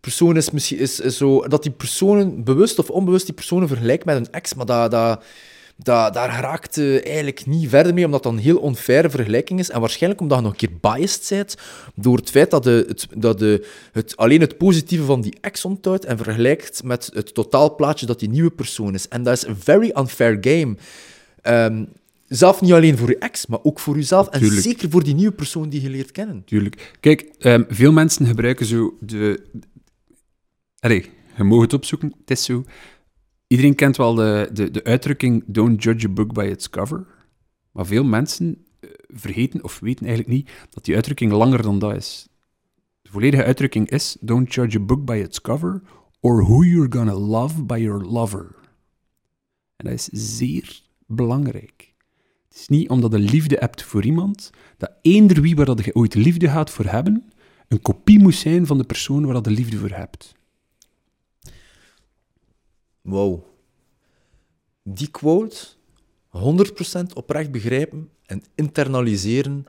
A: persoon is misschien is, is zo... Dat die personen, bewust of onbewust, die personen vergelijken met een ex, maar dat... dat dat, daar geraakt eh, eigenlijk niet verder mee, omdat dat een heel onfaire vergelijking is. En waarschijnlijk omdat je nog een keer biased bent door het feit dat het, dat je het, alleen het positieve van die ex onthoudt en vergelijkt met het totaalplaatje dat die nieuwe persoon is. En dat is een very unfair game. Ehm, zelf niet alleen voor je ex, maar ook voor jezelf. En
B: Tuurlijk.
A: zeker voor die nieuwe persoon die je leert kennen.
B: Tuurlijk. Kijk, ehm, veel mensen gebruiken zo de... Allee, je mag het opzoeken, het is zo. Iedereen kent wel de, de, de uitdrukking don't judge a book by its cover. Maar veel mensen eh, vergeten of weten eigenlijk niet dat die uitdrukking langer dan dat is. De volledige uitdrukking is don't judge a book by its cover or who you're gonna love by your lover. En dat is zeer belangrijk. Het is niet omdat je liefde hebt voor iemand, dat eender wie waar dat je ooit liefde gaat voor hebben, een kopie moet zijn van de persoon waar dat je liefde voor hebt.
A: Wow. Die quote, 100% oprecht begrijpen en internaliseren,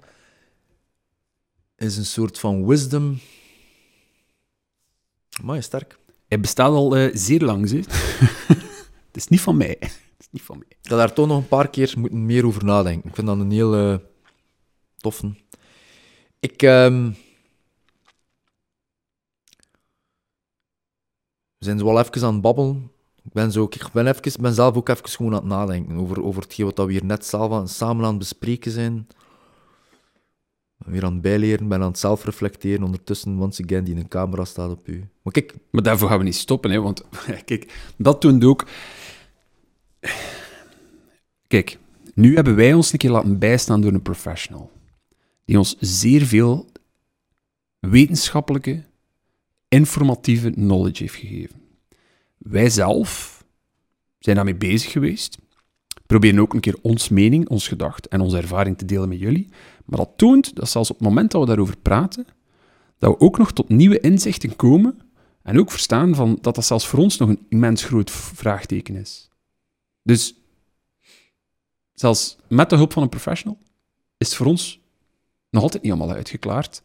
A: is een soort van wisdom. Maar sterk.
B: Hij bestaat al eh, zeer lang, zie. Het is niet van mij. Het is niet van mij.
A: Ik ga daar toch nog een paar keer moeten meer over nadenken. Ik vind dat een heel eh, toffe. Ik... ehm, We zijn zo wel even aan het babbelen. Ik ben, zo, ik ben, even, ben zelf ook even gewoon aan het nadenken over, over hetgeen wat we hier net zelf samen aan het bespreken zijn. Weer aan het bijleren, ben aan het zelfreflecteren ondertussen, once again, die een camera staat op u. Maar kijk,
B: Maar daarvoor gaan we niet stoppen, hè, want kijk, dat toont ook... Kijk, nu hebben wij ons een keer laten bijstaan door een professional, die ons zeer veel wetenschappelijke, informatieve knowledge heeft gegeven. Wij zelf zijn daarmee bezig geweest, proberen ook een keer ons mening, ons gedacht en onze ervaring te delen met jullie, maar dat toont dat zelfs op het moment dat we daarover praten, dat we ook nog tot nieuwe inzichten komen en ook verstaan van dat dat zelfs voor ons nog een immens groot vraagteken is. Dus zelfs met de hulp van een professional is het voor ons nog altijd niet allemaal uitgeklaard.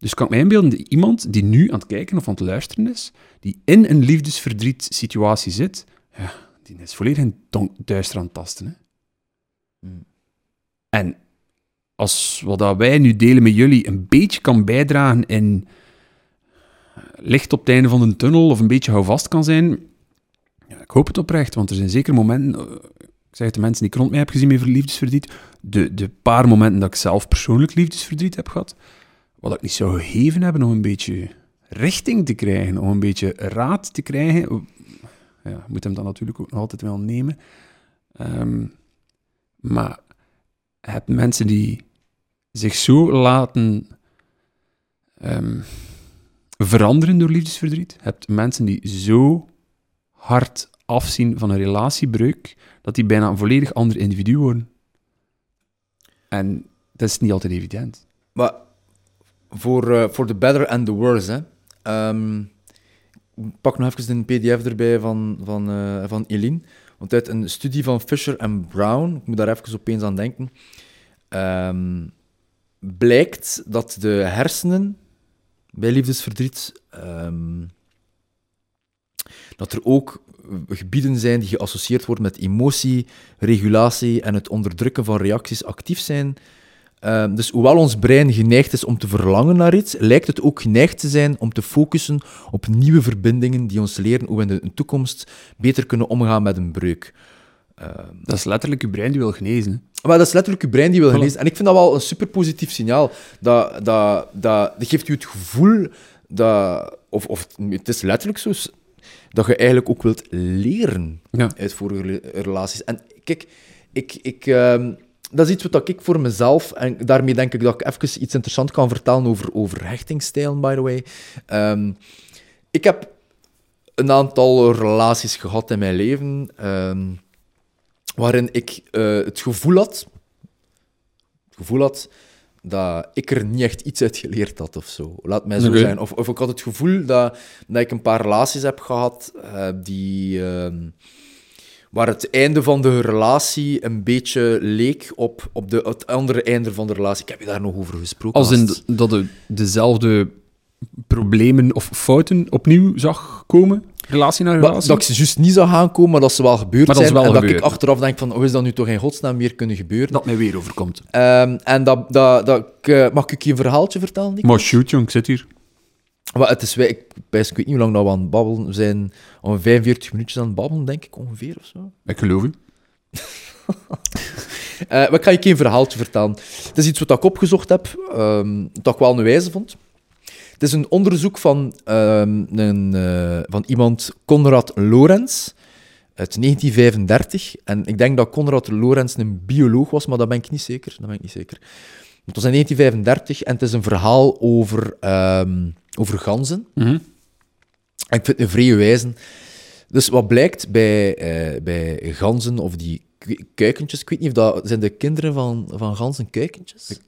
B: Dus kan ik mij inbeelden dat iemand die nu aan het kijken of aan het luisteren is, die in een liefdesverdriet situatie zit, ja, die is volledig in duister aan het tasten. Hè? En als wat dat wij nu delen met jullie een beetje kan bijdragen in licht op het einde van een tunnel of een beetje houvast kan zijn, ja, ik hoop het oprecht, want er zijn zeker momenten, eh, ik zeg het de mensen die ik rond mij heb gezien met liefdesverdriet, de, de paar momenten dat ik zelf persoonlijk liefdesverdriet heb gehad, wat ik niet zou gegeven hebben om een beetje richting te krijgen, om een beetje raad te krijgen. Ja, moet hem dan natuurlijk ook nog altijd wel nemen. Ehm, maar je hebt mensen die zich zo laten ehm, veranderen door liefdesverdriet. Hebt mensen die zo hard afzien van een relatiebreuk, dat die bijna een volledig ander individu worden. En dat is niet altijd evident.
A: Maar voor, eh, voor the better and the worse, hè. Ik pak nog even een pdf erbij van, van, eh, van Eline. Want uit een studie van Fisher en Brown, ik moet daar even opeens aan denken, ehm, blijkt dat de hersenen bij liefdesverdriet, ehm, dat er ook gebieden zijn die geassocieerd worden met emotie, regulatie en het onderdrukken van reacties actief zijn. Ehm, dus hoewel ons brein geneigd is om te verlangen naar iets, lijkt het ook geneigd te zijn om te focussen op nieuwe verbindingen die ons leren hoe we in de toekomst beter kunnen omgaan met een breuk. Ehm,
B: Dat is letterlijk je brein die wil genezen. hè.
A: maar dat is letterlijk je brein die wil genezen. En ik vind dat wel een super positief signaal. Dat, dat, dat, dat geeft u het gevoel dat, of, of het is letterlijk zo, dat je eigenlijk ook wilt leren
B: Ja.
A: uit vorige rela- relaties. En kijk, ik, ik, ehm, dat is iets wat ik voor mezelf, en daarmee denk ik dat ik even iets interessants kan vertellen over, over hechtingstijlen, by the way. Ehm, ik heb een aantal relaties gehad in mijn leven ehm, waarin ik eh, het gevoel had, het gevoel had dat ik er niet echt iets uit geleerd had of zo. Laat mij zo zijn. Of, of ik had het gevoel dat, dat ik een paar relaties heb gehad eh, die, ehm, waar het einde van de relatie een beetje leek op, op de, het andere einde van de relatie. Ik heb je daar nog over gesproken.
B: Als in dat de, dezelfde problemen of fouten opnieuw zag komen? Relatie naar
A: Maar
B: relatie?
A: dat ik ze juist niet zou gaan komen, maar dat ze wel gebeurd
B: Maar dat is
A: zijn.
B: wel
A: en dat ik achteraf denk van, hoe is dat nu toch in godsnaam weer kunnen gebeuren?
B: dat mij weer overkomt.
A: Ehm, en dat, dat, dat ik, eh, mag ik je een verhaaltje vertellen, Nick?
B: Maar shoot, jong, ik zit hier.
A: Maar het is, ik, ik weet niet hoe lang dat we aan het babbelen we zijn. Om 45 minuutjes aan het babbelen, denk ik, ongeveer, of zo.
B: Ik geloof u.
A: Eh, maar ik ga je een verhaaltje vertellen. Het is iets wat ik opgezocht heb, ehm, dat ik wel een wijze vond. Het is een onderzoek van, ehm, een, eh, van iemand, Konrad Lorenz, uit 1935. En ik denk dat Konrad Lorenz een bioloog was, maar dat ben ik niet zeker. Dat ben ik niet zeker. Het was in 1935 en het is een verhaal over, ehm, over ganzen.
B: Mhm.
A: En ik vind het een vrije wijze. Dus wat blijkt bij, eh, bij ganzen of die ku- kuikentjes, ik weet niet of dat zijn de kinderen van, van ganzen kuikentjes?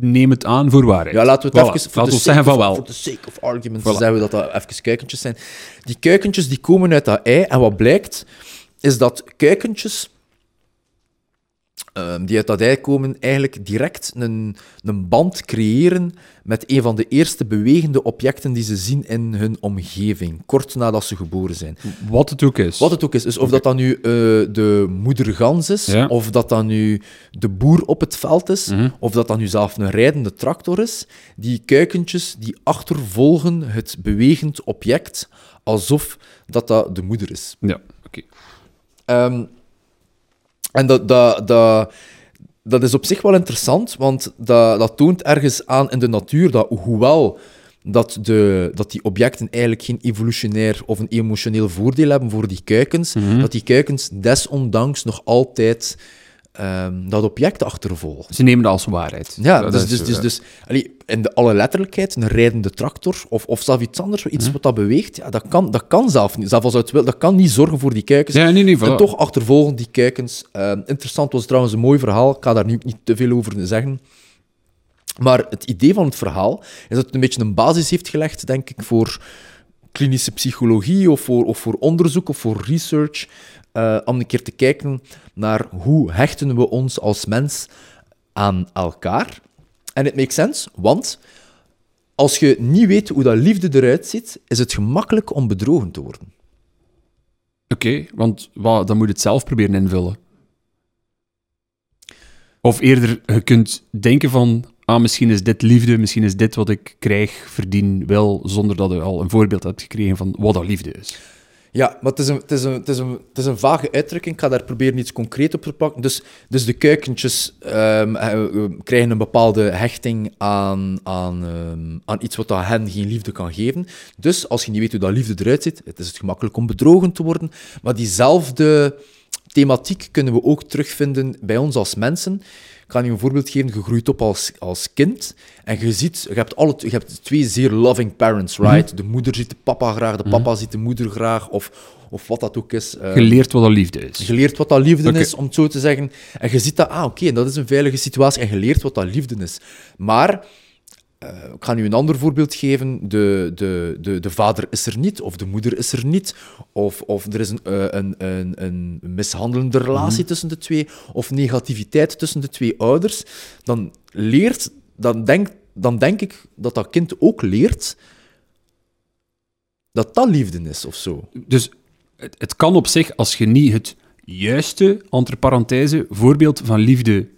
B: Neem het aan voor waarheid.
A: Ja, laten we het
B: Voilà,
A: even...
B: Laten we
A: the
B: zeggen van wel.
A: For the sake of argument
B: Voilà.
A: zeggen we dat dat even kuikentjes zijn. Die kuikentjes die komen uit dat ei en wat blijkt, is dat kuikentjes die uit dat ei komen, eigenlijk direct een, een band creëren met een van de eerste bewegende objecten die ze zien in hun omgeving, kort nadat ze geboren zijn.
B: Wat het ook is.
A: Wat het ook is, is of dat dan nu eh, de moedergans is,
B: Ja.
A: of dat dan nu de boer op het veld is,
B: Mhm.
A: of dat dan nu zelf een rijdende tractor is, die kuikentjes die achtervolgen het bewegend object alsof dat, dat de moeder is.
B: Ja, oké.
A: Ehm, en dat, dat, dat, dat is op zich wel interessant, want dat, dat toont ergens aan in de natuur dat hoewel dat, de, dat die objecten eigenlijk geen evolutionair of een emotioneel voordeel hebben voor die kuikens,
B: Mhm.
A: dat die kuikens desondanks nog altijd ehm, dat object achtervolgen.
B: Ze nemen dat als waarheid.
A: Ja,
B: Dat
A: dus,
B: is
A: dus, dus, dus allee, in de alle letterlijkheid, een rijdende tractor of, of zelf iets anders, iets
B: Mhm.
A: wat dat beweegt, ja, dat, kan, dat kan zelf niet. Zelfs als het wil, dat kan niet zorgen voor die kuikens.
B: Ja, nee, nee, voilà.
A: En toch achtervolgen die kuikens. Ehm, interessant was trouwens een mooi verhaal. Ik ga daar nu niet te veel over zeggen. Maar het idee van het verhaal is dat het een beetje een basis heeft gelegd, denk ik, voor klinische psychologie of voor, of voor onderzoek of voor research. Eh, om een keer te kijken naar hoe hechten we ons als mens aan elkaar. En het makes sense, want als je niet weet hoe dat liefde eruit ziet, is het gemakkelijk om bedrogen te worden.
B: Oké, want dan moet je het zelf proberen invullen. Of eerder, je kunt denken van, ah, misschien is dit liefde, misschien is dit wat ik krijg, verdien, wil, zonder dat je al een voorbeeld hebt gekregen van wat dat liefde is.
A: Ja, maar het is, een, het, is een, het, is een, het is een vage uitdrukking. Ik ga daar proberen iets concreet op te pakken. Dus, dus de kuikentjes ehm, eh, krijgen een bepaalde hechting aan, aan, ehm, aan iets wat hen geen liefde kan geven. Dus als je niet weet hoe dat liefde eruit ziet, het is het gemakkelijk om bedrogen te worden. Maar diezelfde thematiek kunnen we ook terugvinden bij ons als mensen. Ik ga je een voorbeeld geven. Je groeit op als, als kind en je ziet, je hebt, alle, je hebt twee zeer loving parents, right? De moeder ziet de papa graag, de papa ziet de moeder graag, of, of wat dat ook is. Ehm,
B: Geleerd wat dat liefde is.
A: geleerd wat dat liefde is, om het zo te zeggen. En je ziet dat, ah, oké, dat is een veilige situatie. En je leert wat dat liefde is. Maar, eh, ik ga nu een ander voorbeeld geven. De, de, de, de vader is er niet, of de moeder is er niet. Of, of er is een, eh, een, een, een mishandelende relatie tussen de twee. Of negativiteit tussen de twee ouders. Dan leert, dan denk, dan denk ik dat dat kind ook leert dat dat liefde is, of zo.
B: Dus het, het kan op zich, als je niet het juiste, entre parenthese, voorbeeld van liefde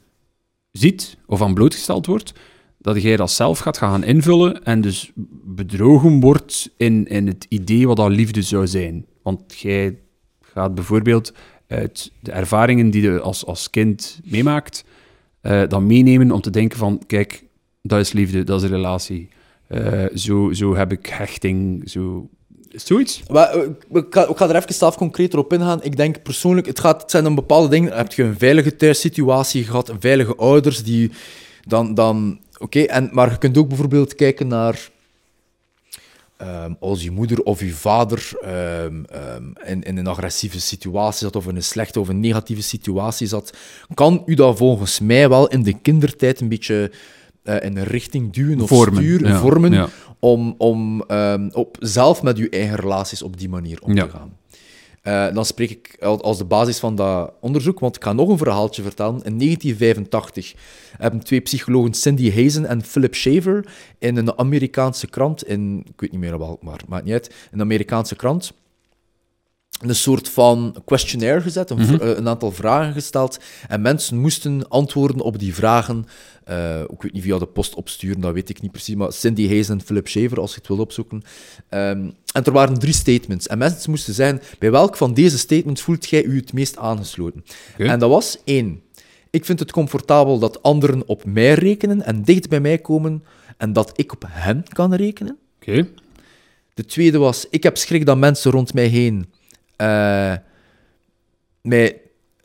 B: ziet of aan blootgesteld wordt, dat jij dat zelf gaat gaan invullen en dus bedrogen wordt in, in het idee wat dat liefde zou zijn. Want jij gaat bijvoorbeeld uit de ervaringen die je als, als kind meemaakt, eh, dan meenemen om te denken van, kijk, dat is liefde, dat is een relatie. Eh, zo, zo heb ik hechting, zo Zoiets?
A: Maar, eh, ik, ga, er even zelf concreter op ingaan. Ik denk persoonlijk, het, gaat, het zijn een bepaalde dingen. Heb je een veilige thuissituatie gehad, veilige ouders die dan. dan Oké, en maar je kunt ook bijvoorbeeld kijken naar. ehm, als je moeder of je vader ehm, ehm, in, in een agressieve situatie zat, of in een slechte of een negatieve situatie zat, kan u dat volgens mij wel in de kindertijd een beetje eh, in een richting duwen of
B: Vormen,
A: sturen,
B: ja,
A: vormen,
B: ja.
A: om, om op, zelf met uw eigen relaties op die manier om
B: Ja.
A: te gaan. Eh, dan spreek ik al- als de basis van dat onderzoek, want ik ga nog een verhaaltje vertellen. In 1985 hebben twee psychologen, Cindy Hazen en Philip Shaver, in een Amerikaanse krant, in, ik weet niet meer welk, maar maakt niet uit, een Amerikaanse krant, een soort van questionnaire gezet, een, v- eh, een aantal vragen gesteld. En mensen moesten antwoorden op die vragen. Eh, ik weet niet via de post opsturen, dat weet ik niet precies. Maar Cindy Hayes en Philip Shaver, als je het wil opzoeken. Ehm, en er waren drie statements. En mensen moesten zeggen, bij welk van deze statements voelt jij u het meest aangesloten? En dat was één. Ik vind het comfortabel dat anderen op mij rekenen en dicht bij mij komen en dat ik op hen kan rekenen.
B: Oké.
A: De tweede was, ik heb schrik dat mensen rond mij heen eh, mij...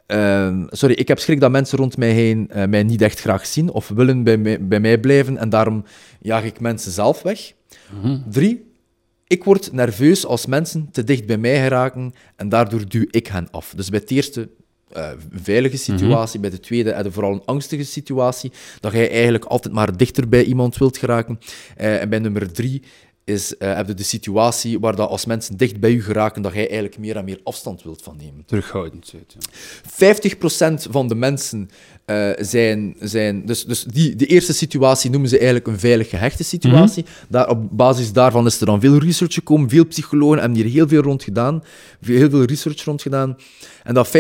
A: eh, sorry, ik heb schrik dat mensen rond mij heen eh, mij niet echt graag zien of willen bij mij, bij mij blijven en daarom jaag ik mensen zelf weg. Drie, ik word nerveus als mensen te dicht bij mij geraken en daardoor duw ik hen af. Dus bij het eerste eh, veilige situatie, bij de tweede je vooral een angstige situatie, dat jij eigenlijk altijd maar dichter bij iemand wilt geraken. En bij nummer drie is, eh, heb je de situatie waar dat als mensen dicht bij u geraken, dat jij eigenlijk meer en meer afstand wilt van nemen.
B: Terughoudendheid. Ja.
A: 50% van de mensen eh, zijn, zijn... Dus, dus die, die eerste situatie noemen ze eigenlijk een veilig gehechte situatie. Daar, op basis daarvan is er dan veel research gekomen. Veel psychologen hebben hier heel veel rond gedaan. Heel veel research rond gedaan. En dat 50%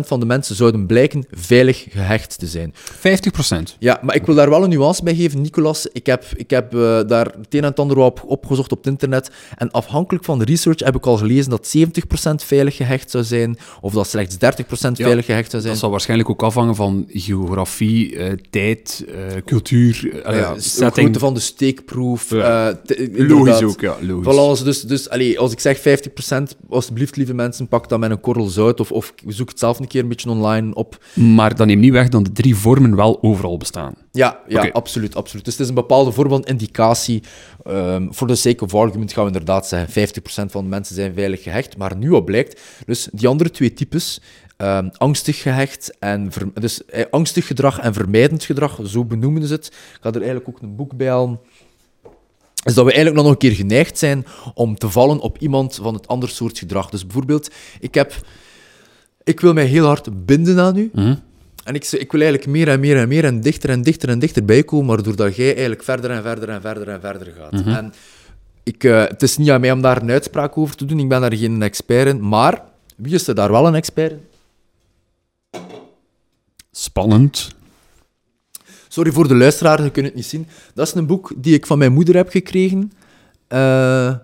A: van de mensen zouden blijken veilig gehecht te zijn.
B: 50 procent.
A: Ja, maar ik wil daar wel een nuance bij geven, Nicolas. Ik heb, ik heb eh, daar het een en het ander op opgezocht op het internet. En afhankelijk van de research heb ik al gelezen dat 70% veilig gehecht zou zijn, of dat slechts 30% veilig gehecht zou zijn.
B: Dat zal waarschijnlijk ook afhangen van geografie, eh, tijd, eh, cultuur,
A: ja, de grootte van de steekproef.
B: Ja. Logisch ook, ja, logisch.
A: Van alles. Dus, dus allee, als ik zeg 50%, alsjeblieft, lieve mensen, pak dat met een korrel zout of, of zoek het zelf een keer een beetje online op.
B: Maar dat neemt niet weg dat de drie vormen wel overal bestaan.
A: Ja, ja absoluut, absoluut. Dus het is een bepaalde vorm van indicatie. Ehm, voor de sake of argument gaan we inderdaad zeggen 50% van de mensen zijn veilig gehecht. Maar nu wat blijkt, dus die andere twee types, ehm, angstig gehecht en ver- dus eh, angstig gedrag en vermijdend gedrag, zo benoemen ze het. Ik ga er eigenlijk ook een boek bij halen. Is dat we eigenlijk nog een keer geneigd zijn om te vallen op iemand van het ander soort gedrag. Dus bijvoorbeeld, ik heb... Ik wil mij heel hard binden aan u.
B: Mhm.
A: En ik, ik wil eigenlijk meer en meer en meer en dichter en dichter en dichter bij komen, maar doordat jij eigenlijk verder en verder en verder en verder gaat. En ik, eh, het is niet aan mij om daar een uitspraak over te doen, ik ben daar geen expert in, maar wie is er daar wel een expert in?
B: Spannend.
A: Sorry voor de luisteraar, je kunt het niet zien. Dat is een boek die ik van mijn moeder heb gekregen. eh,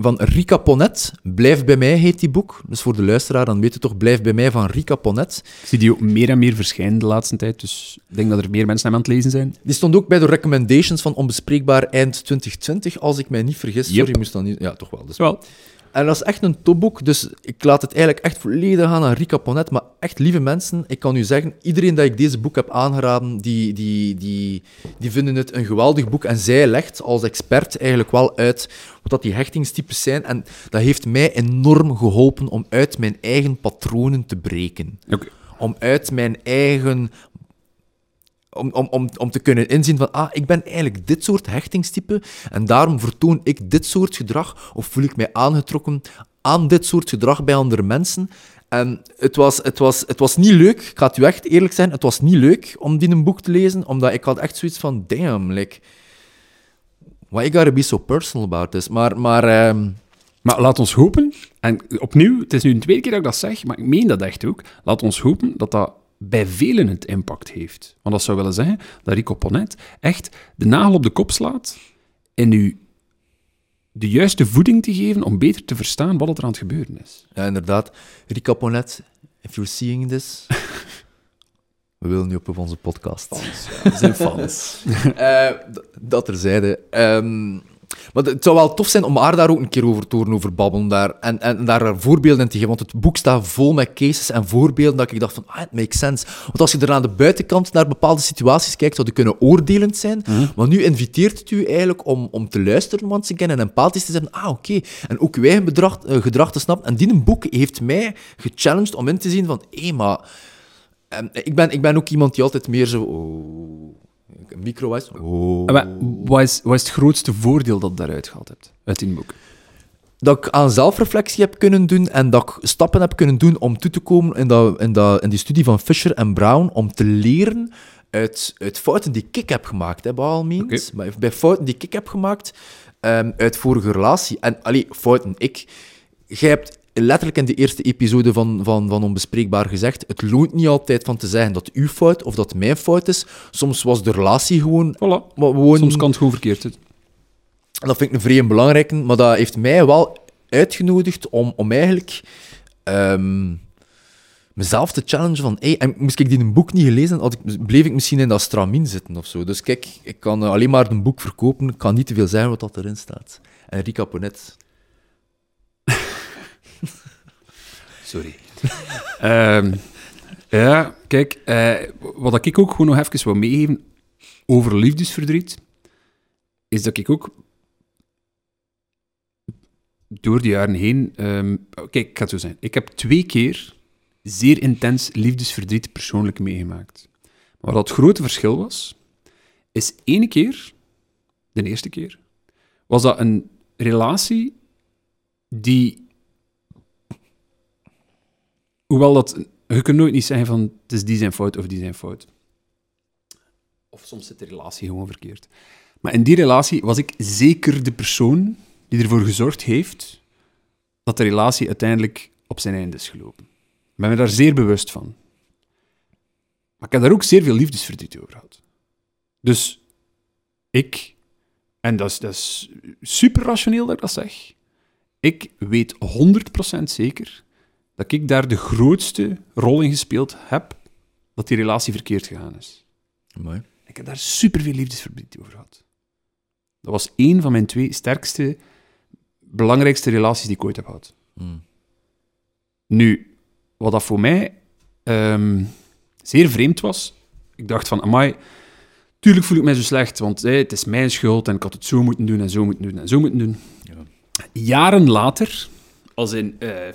A: van Rika Ponet. Blijf bij mij heet die boek. Dus voor de luisteraar, dan weet je toch, Blijf bij mij van Rika Ponet.
B: Ik zie die ook meer en meer verschijnen de laatste tijd, dus ik denk dat er meer mensen hem aan het lezen zijn.
A: Die stond ook bij de recommendations van Onbespreekbaar eind 2020, als ik mij niet vergis.
B: Yep.
A: Sorry, moest dan niet... Ja, toch wel. Dus.
B: Wel.
A: En dat is echt een topboek, dus ik laat het eigenlijk echt volledig aan aan Rika Ponet. Maar echt, lieve mensen, ik kan u zeggen, iedereen dat ik deze boek heb aangeraden, die, die, die, die vinden het een geweldig boek. En zij legt als expert eigenlijk wel uit wat dat die hechtingstypes zijn. En dat heeft mij enorm geholpen om uit mijn eigen patronen te breken. Om uit mijn eigen om, om, om, om te kunnen inzien van, ah, ik ben eigenlijk dit soort hechtingstype en daarom vertoon ik dit soort gedrag of voel ik mij aangetrokken aan dit soort gedrag bij andere mensen. En het was, het, was, het was niet leuk, ik ga het u echt eerlijk zijn, het was niet leuk om die een boek te lezen, omdat ik had echt zoiets van, damn, like, why you gotta be so personal about this? Maar, maar ehm,
B: Maar laat ons hopen, en opnieuw, het is nu een tweede keer dat ik dat zeg, maar ik meen dat echt ook, laat ons hopen dat dat bij velen het impact heeft. Want dat zou willen zeggen dat Rico Ponet echt de nagel op de kop slaat en u de juiste voeding te geven om beter te verstaan wat er aan het gebeuren is.
A: ja, inderdaad, Rika Ponet, if you're seeing this, we willen nu op onze podcast.
B: zijn fans.
A: Eh, d- dat terzijde. Ehm Maar het zou wel tof zijn om haar daar ook een keer over te horen, over babbelen daar. En, en daar voorbeelden in te geven. Want het boek staat vol met cases en voorbeelden dat ik dacht van, ah, it makes sense. Want als je er aan de buitenkant naar bepaalde situaties kijkt, zou die kunnen oordelend zijn. Maar nu inviteert het u eigenlijk om, om te luisteren once again en empathisch te zijn. Ah, oké. En ook wij gedrag, uh, gedrag te snappen. En die boek heeft mij gechallenged om in te zien van, hé, maar... Um, ik, ben, ik ben ook iemand die altijd meer zo... Oh, micro is. Oh.
B: Maar, wat, is, wat is het grootste voordeel dat je daaruit gehaald hebt, uit die boek?
A: Dat ik aan zelfreflectie heb kunnen doen en dat ik stappen heb kunnen doen om toe te komen in, dat, in, dat, in die studie van Fisher en Brown, om te leren uit, uit fouten die ik heb gemaakt, hè, means. Maar bij fouten die ik heb gemaakt um, uit vorige relatie. En, allee, fouten, ik... Jij hebt letterlijk in de eerste episode van, van, van Onbespreekbaar gezegd, het loont niet altijd van te zeggen dat uw fout of dat mijn fout is. Soms was de relatie gewoon...
B: Voilà. gewoon Soms kan het gewoon verkeerd zijn.
A: Dat vind ik een vreemd belangrijke, maar dat heeft mij wel uitgenodigd om, om eigenlijk um, mezelf te challengen van hey, en moest ik die een boek niet gelezen, had ik, bleef ik misschien in dat stramien zitten of zo. Dus kijk, ik kan alleen maar een boek verkopen, ik kan niet te veel zeggen wat dat erin staat. En Rika Ponet
B: Sorry. um, ja, kijk, uh, wat ik ook gewoon nog even wil meegeven over liefdesverdriet, is dat ik ook door de jaren heen... Um, kijk, ik ga zo zijn. Ik heb twee keer zeer intens liefdesverdriet persoonlijk meegemaakt. Maar wat het grote verschil was, is ene keer, de eerste keer, was dat een relatie die Hoewel dat... Je kunt nooit niet zeggen van, het is die zijn fout of die zijn fout. Of soms zit de relatie gewoon verkeerd. Maar in die relatie was ik zeker de persoon die ervoor gezorgd heeft dat de relatie uiteindelijk op zijn einde is gelopen. Ik ben me daar zeer bewust van. Maar ik heb daar ook zeer veel liefdesverdriet over gehad. Dus ik, en dat is, dat is super rationeel dat ik dat zeg, ik weet 100% zeker dat ik daar de grootste rol in gespeeld heb dat die relatie verkeerd gegaan is.
A: Mooi.
B: Ik heb daar superveel liefdesverdriet over gehad. Dat was één van mijn twee sterkste, belangrijkste relaties die ik ooit heb gehad. Hmm. Nu, wat dat voor mij um, zeer vreemd was, ik dacht van, amai, tuurlijk voel ik mij zo slecht, want hey, het is mijn schuld en ik had het zo moeten doen en zo moeten doen en zo moeten doen. Ja. Jaren later, als in... Uh,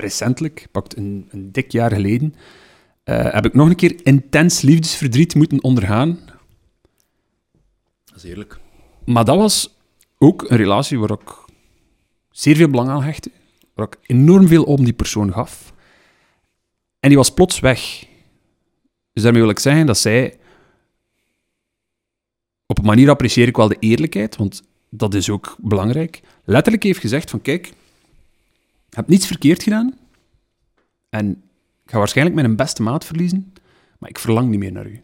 B: recentelijk, pakt een, een dik jaar geleden, uh, heb ik nog een keer intens liefdesverdriet moeten ondergaan.
A: Dat is eerlijk.
B: Maar dat was ook een relatie waar ik zeer veel belang aan hechtte, waar ik enorm veel om die persoon gaf. En die was plots weg. Dus daarmee wil ik zeggen dat zij... Op een manier apprecieer ik wel de eerlijkheid, want dat is ook belangrijk. Letterlijk heeft gezegd van, kijk, heb niets verkeerd gedaan. En ik ga waarschijnlijk mijn beste maat verliezen, maar ik verlang niet meer naar u.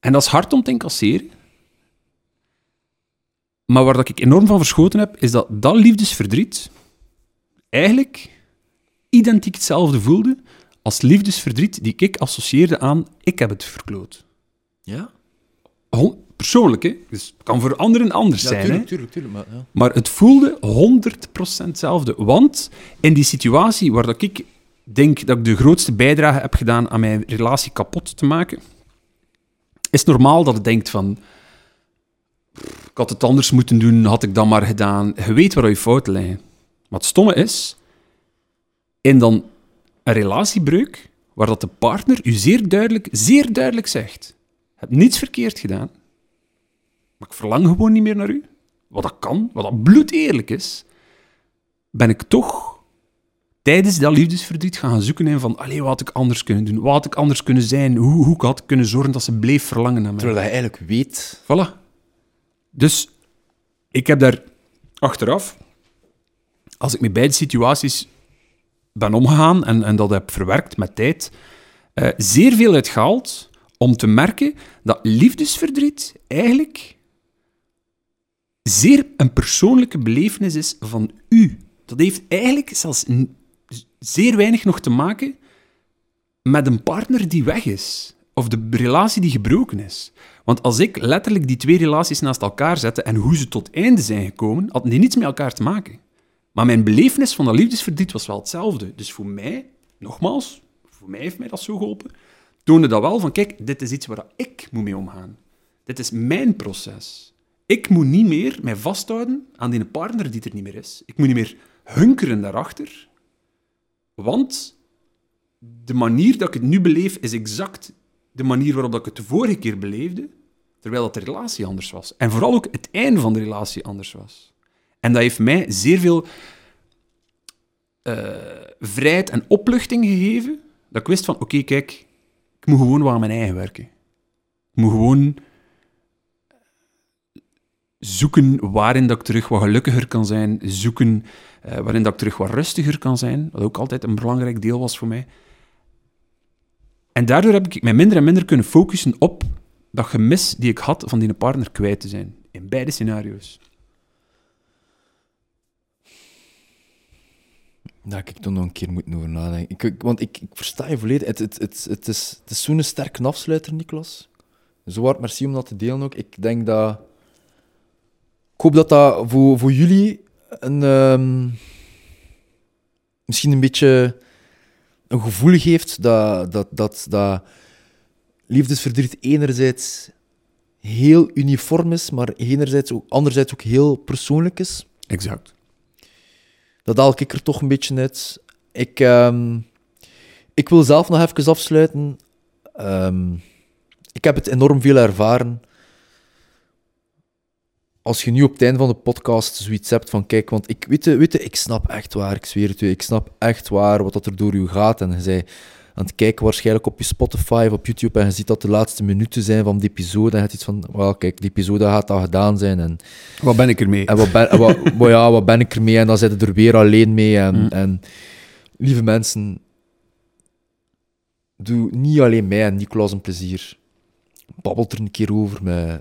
B: En dat is hard om te incasseren. Maar waar dat ik enorm van verschoten heb, is dat dat liefdesverdriet eigenlijk identiek hetzelfde voelde als liefdesverdriet die ik associeerde aan ik heb het verkloot.
A: Ja?
B: Persoonlijk, hè. Dus het kan voor anderen anders zijn.
A: Tuurlijk,
B: hè.
A: Tuurlijk, tuurlijk, maar, ja.
B: maar het voelde 100% hetzelfde. Want in die situatie waar dat ik denk dat ik de grootste bijdrage heb gedaan aan mijn relatie kapot te maken, is het normaal dat het denkt van... Ik had het anders moeten doen, had ik dat maar gedaan. Je weet waar je fouten liggen. Het stomme is, in dan een relatiebreuk, waar dat de partner u zeer duidelijk, zeer duidelijk zegt, je hebt niets verkeerd gedaan, maar ik verlang gewoon niet meer naar u, wat dat kan, wat dat bloedeerlijk is, ben ik toch tijdens dat liefdesverdriet gaan, gaan zoeken in van, allee, wat had ik anders kunnen doen? Wat had ik anders kunnen zijn? Hoe, hoe had ik kunnen zorgen dat ze bleef verlangen naar mij?
A: Terwijl je eigenlijk weet...
B: Voilà. Dus ik heb daar achteraf, als ik met beide situaties ben omgegaan en, en dat heb verwerkt met tijd, uh, zeer veel uitgehaald om te merken dat liefdesverdriet eigenlijk zeer een persoonlijke belevenis is van u. Dat heeft eigenlijk zelfs zeer weinig nog te maken met een partner die weg is. of de relatie die gebroken is. Want als ik letterlijk die twee relaties naast elkaar zette en hoe ze tot einde zijn gekomen, hadden die niets met elkaar te maken. Maar mijn belevenis van dat liefdesverdriet was wel hetzelfde. Dus voor mij, nogmaals, voor mij heeft mij dat zo geholpen, toonde dat wel van, kijk, dit is iets waar ik moet mee omgaan. Dit is mijn proces. Ik moet niet meer mij vasthouden aan die partner die er niet meer is. Ik moet niet meer hunkeren daarachter. Want de manier dat ik het nu beleef is exact de manier waarop ik het de vorige keer beleefde, terwijl dat de relatie anders was. En vooral ook het einde van de relatie anders was. En dat heeft mij zeer veel eh, vrijheid en opluchting gegeven, dat ik wist van, oké, kijk, ik moet gewoon wel aan mijn eigen werken. Ik moet gewoon zoeken waarin dat ik terug wat gelukkiger kan zijn, zoeken uh, waarin dat ik terug wat rustiger kan zijn, wat ook altijd een belangrijk deel was voor mij. En daardoor heb ik mij minder en minder kunnen focussen op dat gemis die ik had van die partner kwijt te zijn. In beide scenario's.
A: Daar heb ik toch nog een keer moeten over nadenken. Ik, want ik, ik, versta je volledig. Het, het, het, het is, het is zo'n sterke afsluiter, Niklas. Zo hard merci om dat te delen ook. Ik denk dat... Ik hoop dat dat voor, voor jullie een... Um, misschien een beetje een gevoel geeft dat, dat, dat, dat liefdesverdriet enerzijds heel uniform is, maar enerzijds ook, anderzijds ook heel persoonlijk is.
B: Exact.
A: Dat haal ik er toch een beetje uit. Ik, um, ik wil zelf nog even afsluiten. Um, ik heb het enorm veel ervaren als je nu op het einde van de podcast zoiets hebt van, kijk, want ik, weet weet je, ik snap echt waar, ik zweer het u, ik snap echt waar wat dat er door u gaat. En je zei aan het kijken waarschijnlijk op je Spotify of op YouTube en je ziet dat de laatste minuten zijn van die episode en je hebt iets van, well, kijk, die episode gaat al gedaan zijn. En,
B: wat ben ik ermee?
A: En wat ben, wat, ja, wat ben ik ermee? En dan zit je er weer alleen mee. En, mm. en lieve mensen, doe niet alleen mij en Nicolas een plezier. Babbelt er een keer over met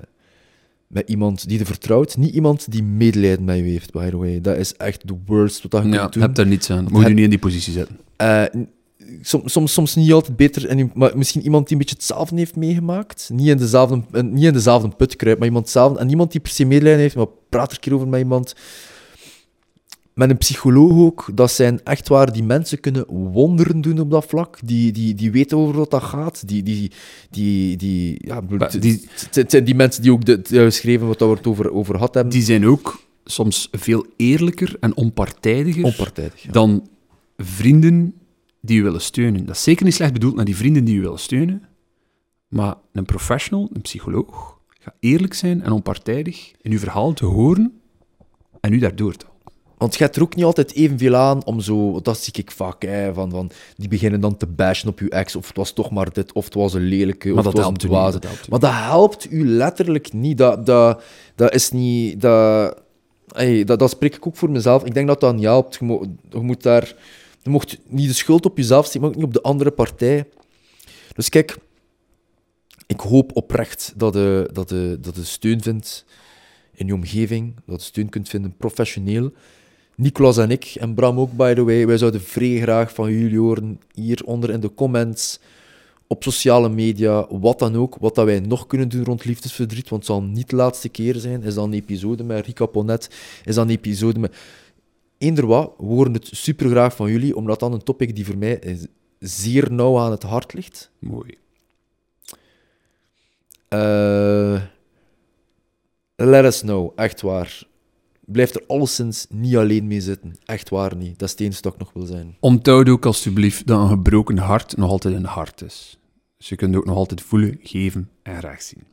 A: met iemand die je vertrouwt. Niet iemand die medelijden met je heeft, by the way. Dat is echt de worst wat je
B: ja,
A: kunt doen.
B: hebt daar niets aan. Moet je niet in die positie zetten.
A: Uh, soms, soms, soms niet altijd beter, en, maar misschien iemand die een beetje hetzelfde heeft meegemaakt. Niet in dezelfde, niet in dezelfde put kruipt, maar iemand zelf, en iemand die per se medelijden heeft, maar praat er een keer over met iemand met een psycholoog ook, dat zijn echt waar die mensen kunnen wonderen doen op dat vlak. Die, die, die weten over wat dat gaat. Die, die, die, die, ja, die, het zijn die mensen die ook de, geschreven wat we het over, over had hebben.
B: Die zijn ook soms veel eerlijker en onpartijdiger
A: Onpartijdig,
B: dan vrienden die u willen steunen. Dat is zeker niet slecht bedoeld naar die vrienden die u willen steunen, maar een professional, een psycholoog, gaat eerlijk zijn en onpartijdig in uw verhaal te horen en u daardoor te
A: want je hebt er ook niet altijd evenveel aan om zo... Dat zie ik vaak, hè, van, van... Die beginnen dan te bashen op je ex, of het was toch maar dit, of het was een lelijke,
B: maar
A: of
B: dat
A: het was
B: een
A: dwaze. Maar dat helpt u letterlijk niet. Dat, dat, dat is niet... Dat, hey, dat, dat spreek ik ook voor mezelf. Ik denk dat dat niet helpt. Je, moet, je moet daar... Je mocht niet de schuld op jezelf zien, maar ook niet op de andere partij. Dus kijk, ik hoop oprecht dat je, dat de, dat de steun vindt in je omgeving, dat je steun kunt vinden professioneel. Nicolas en ik, en Bram ook, by the way, wij zouden vrij graag van jullie horen hieronder in de comments, op sociale media, wat dan ook, wat dat wij nog kunnen doen rond liefdesverdriet, want het zal niet de laatste keer zijn. Is dat een episode met Rika Ponet? Is dat een episode met... Eender wat, we horen het super graag van jullie, omdat dan een topic die voor mij zeer nauw aan het hart ligt.
B: Mooi.
A: Uh, let us know, echt waar blijft er alleszins niet alleen mee zitten. Echt waar niet. Dat enige nog wil zijn.
B: Onthoud ook alstublieft dat een gebroken hart nog altijd een hart is. Dus je kunt ook nog altijd voelen, geven en recht zien.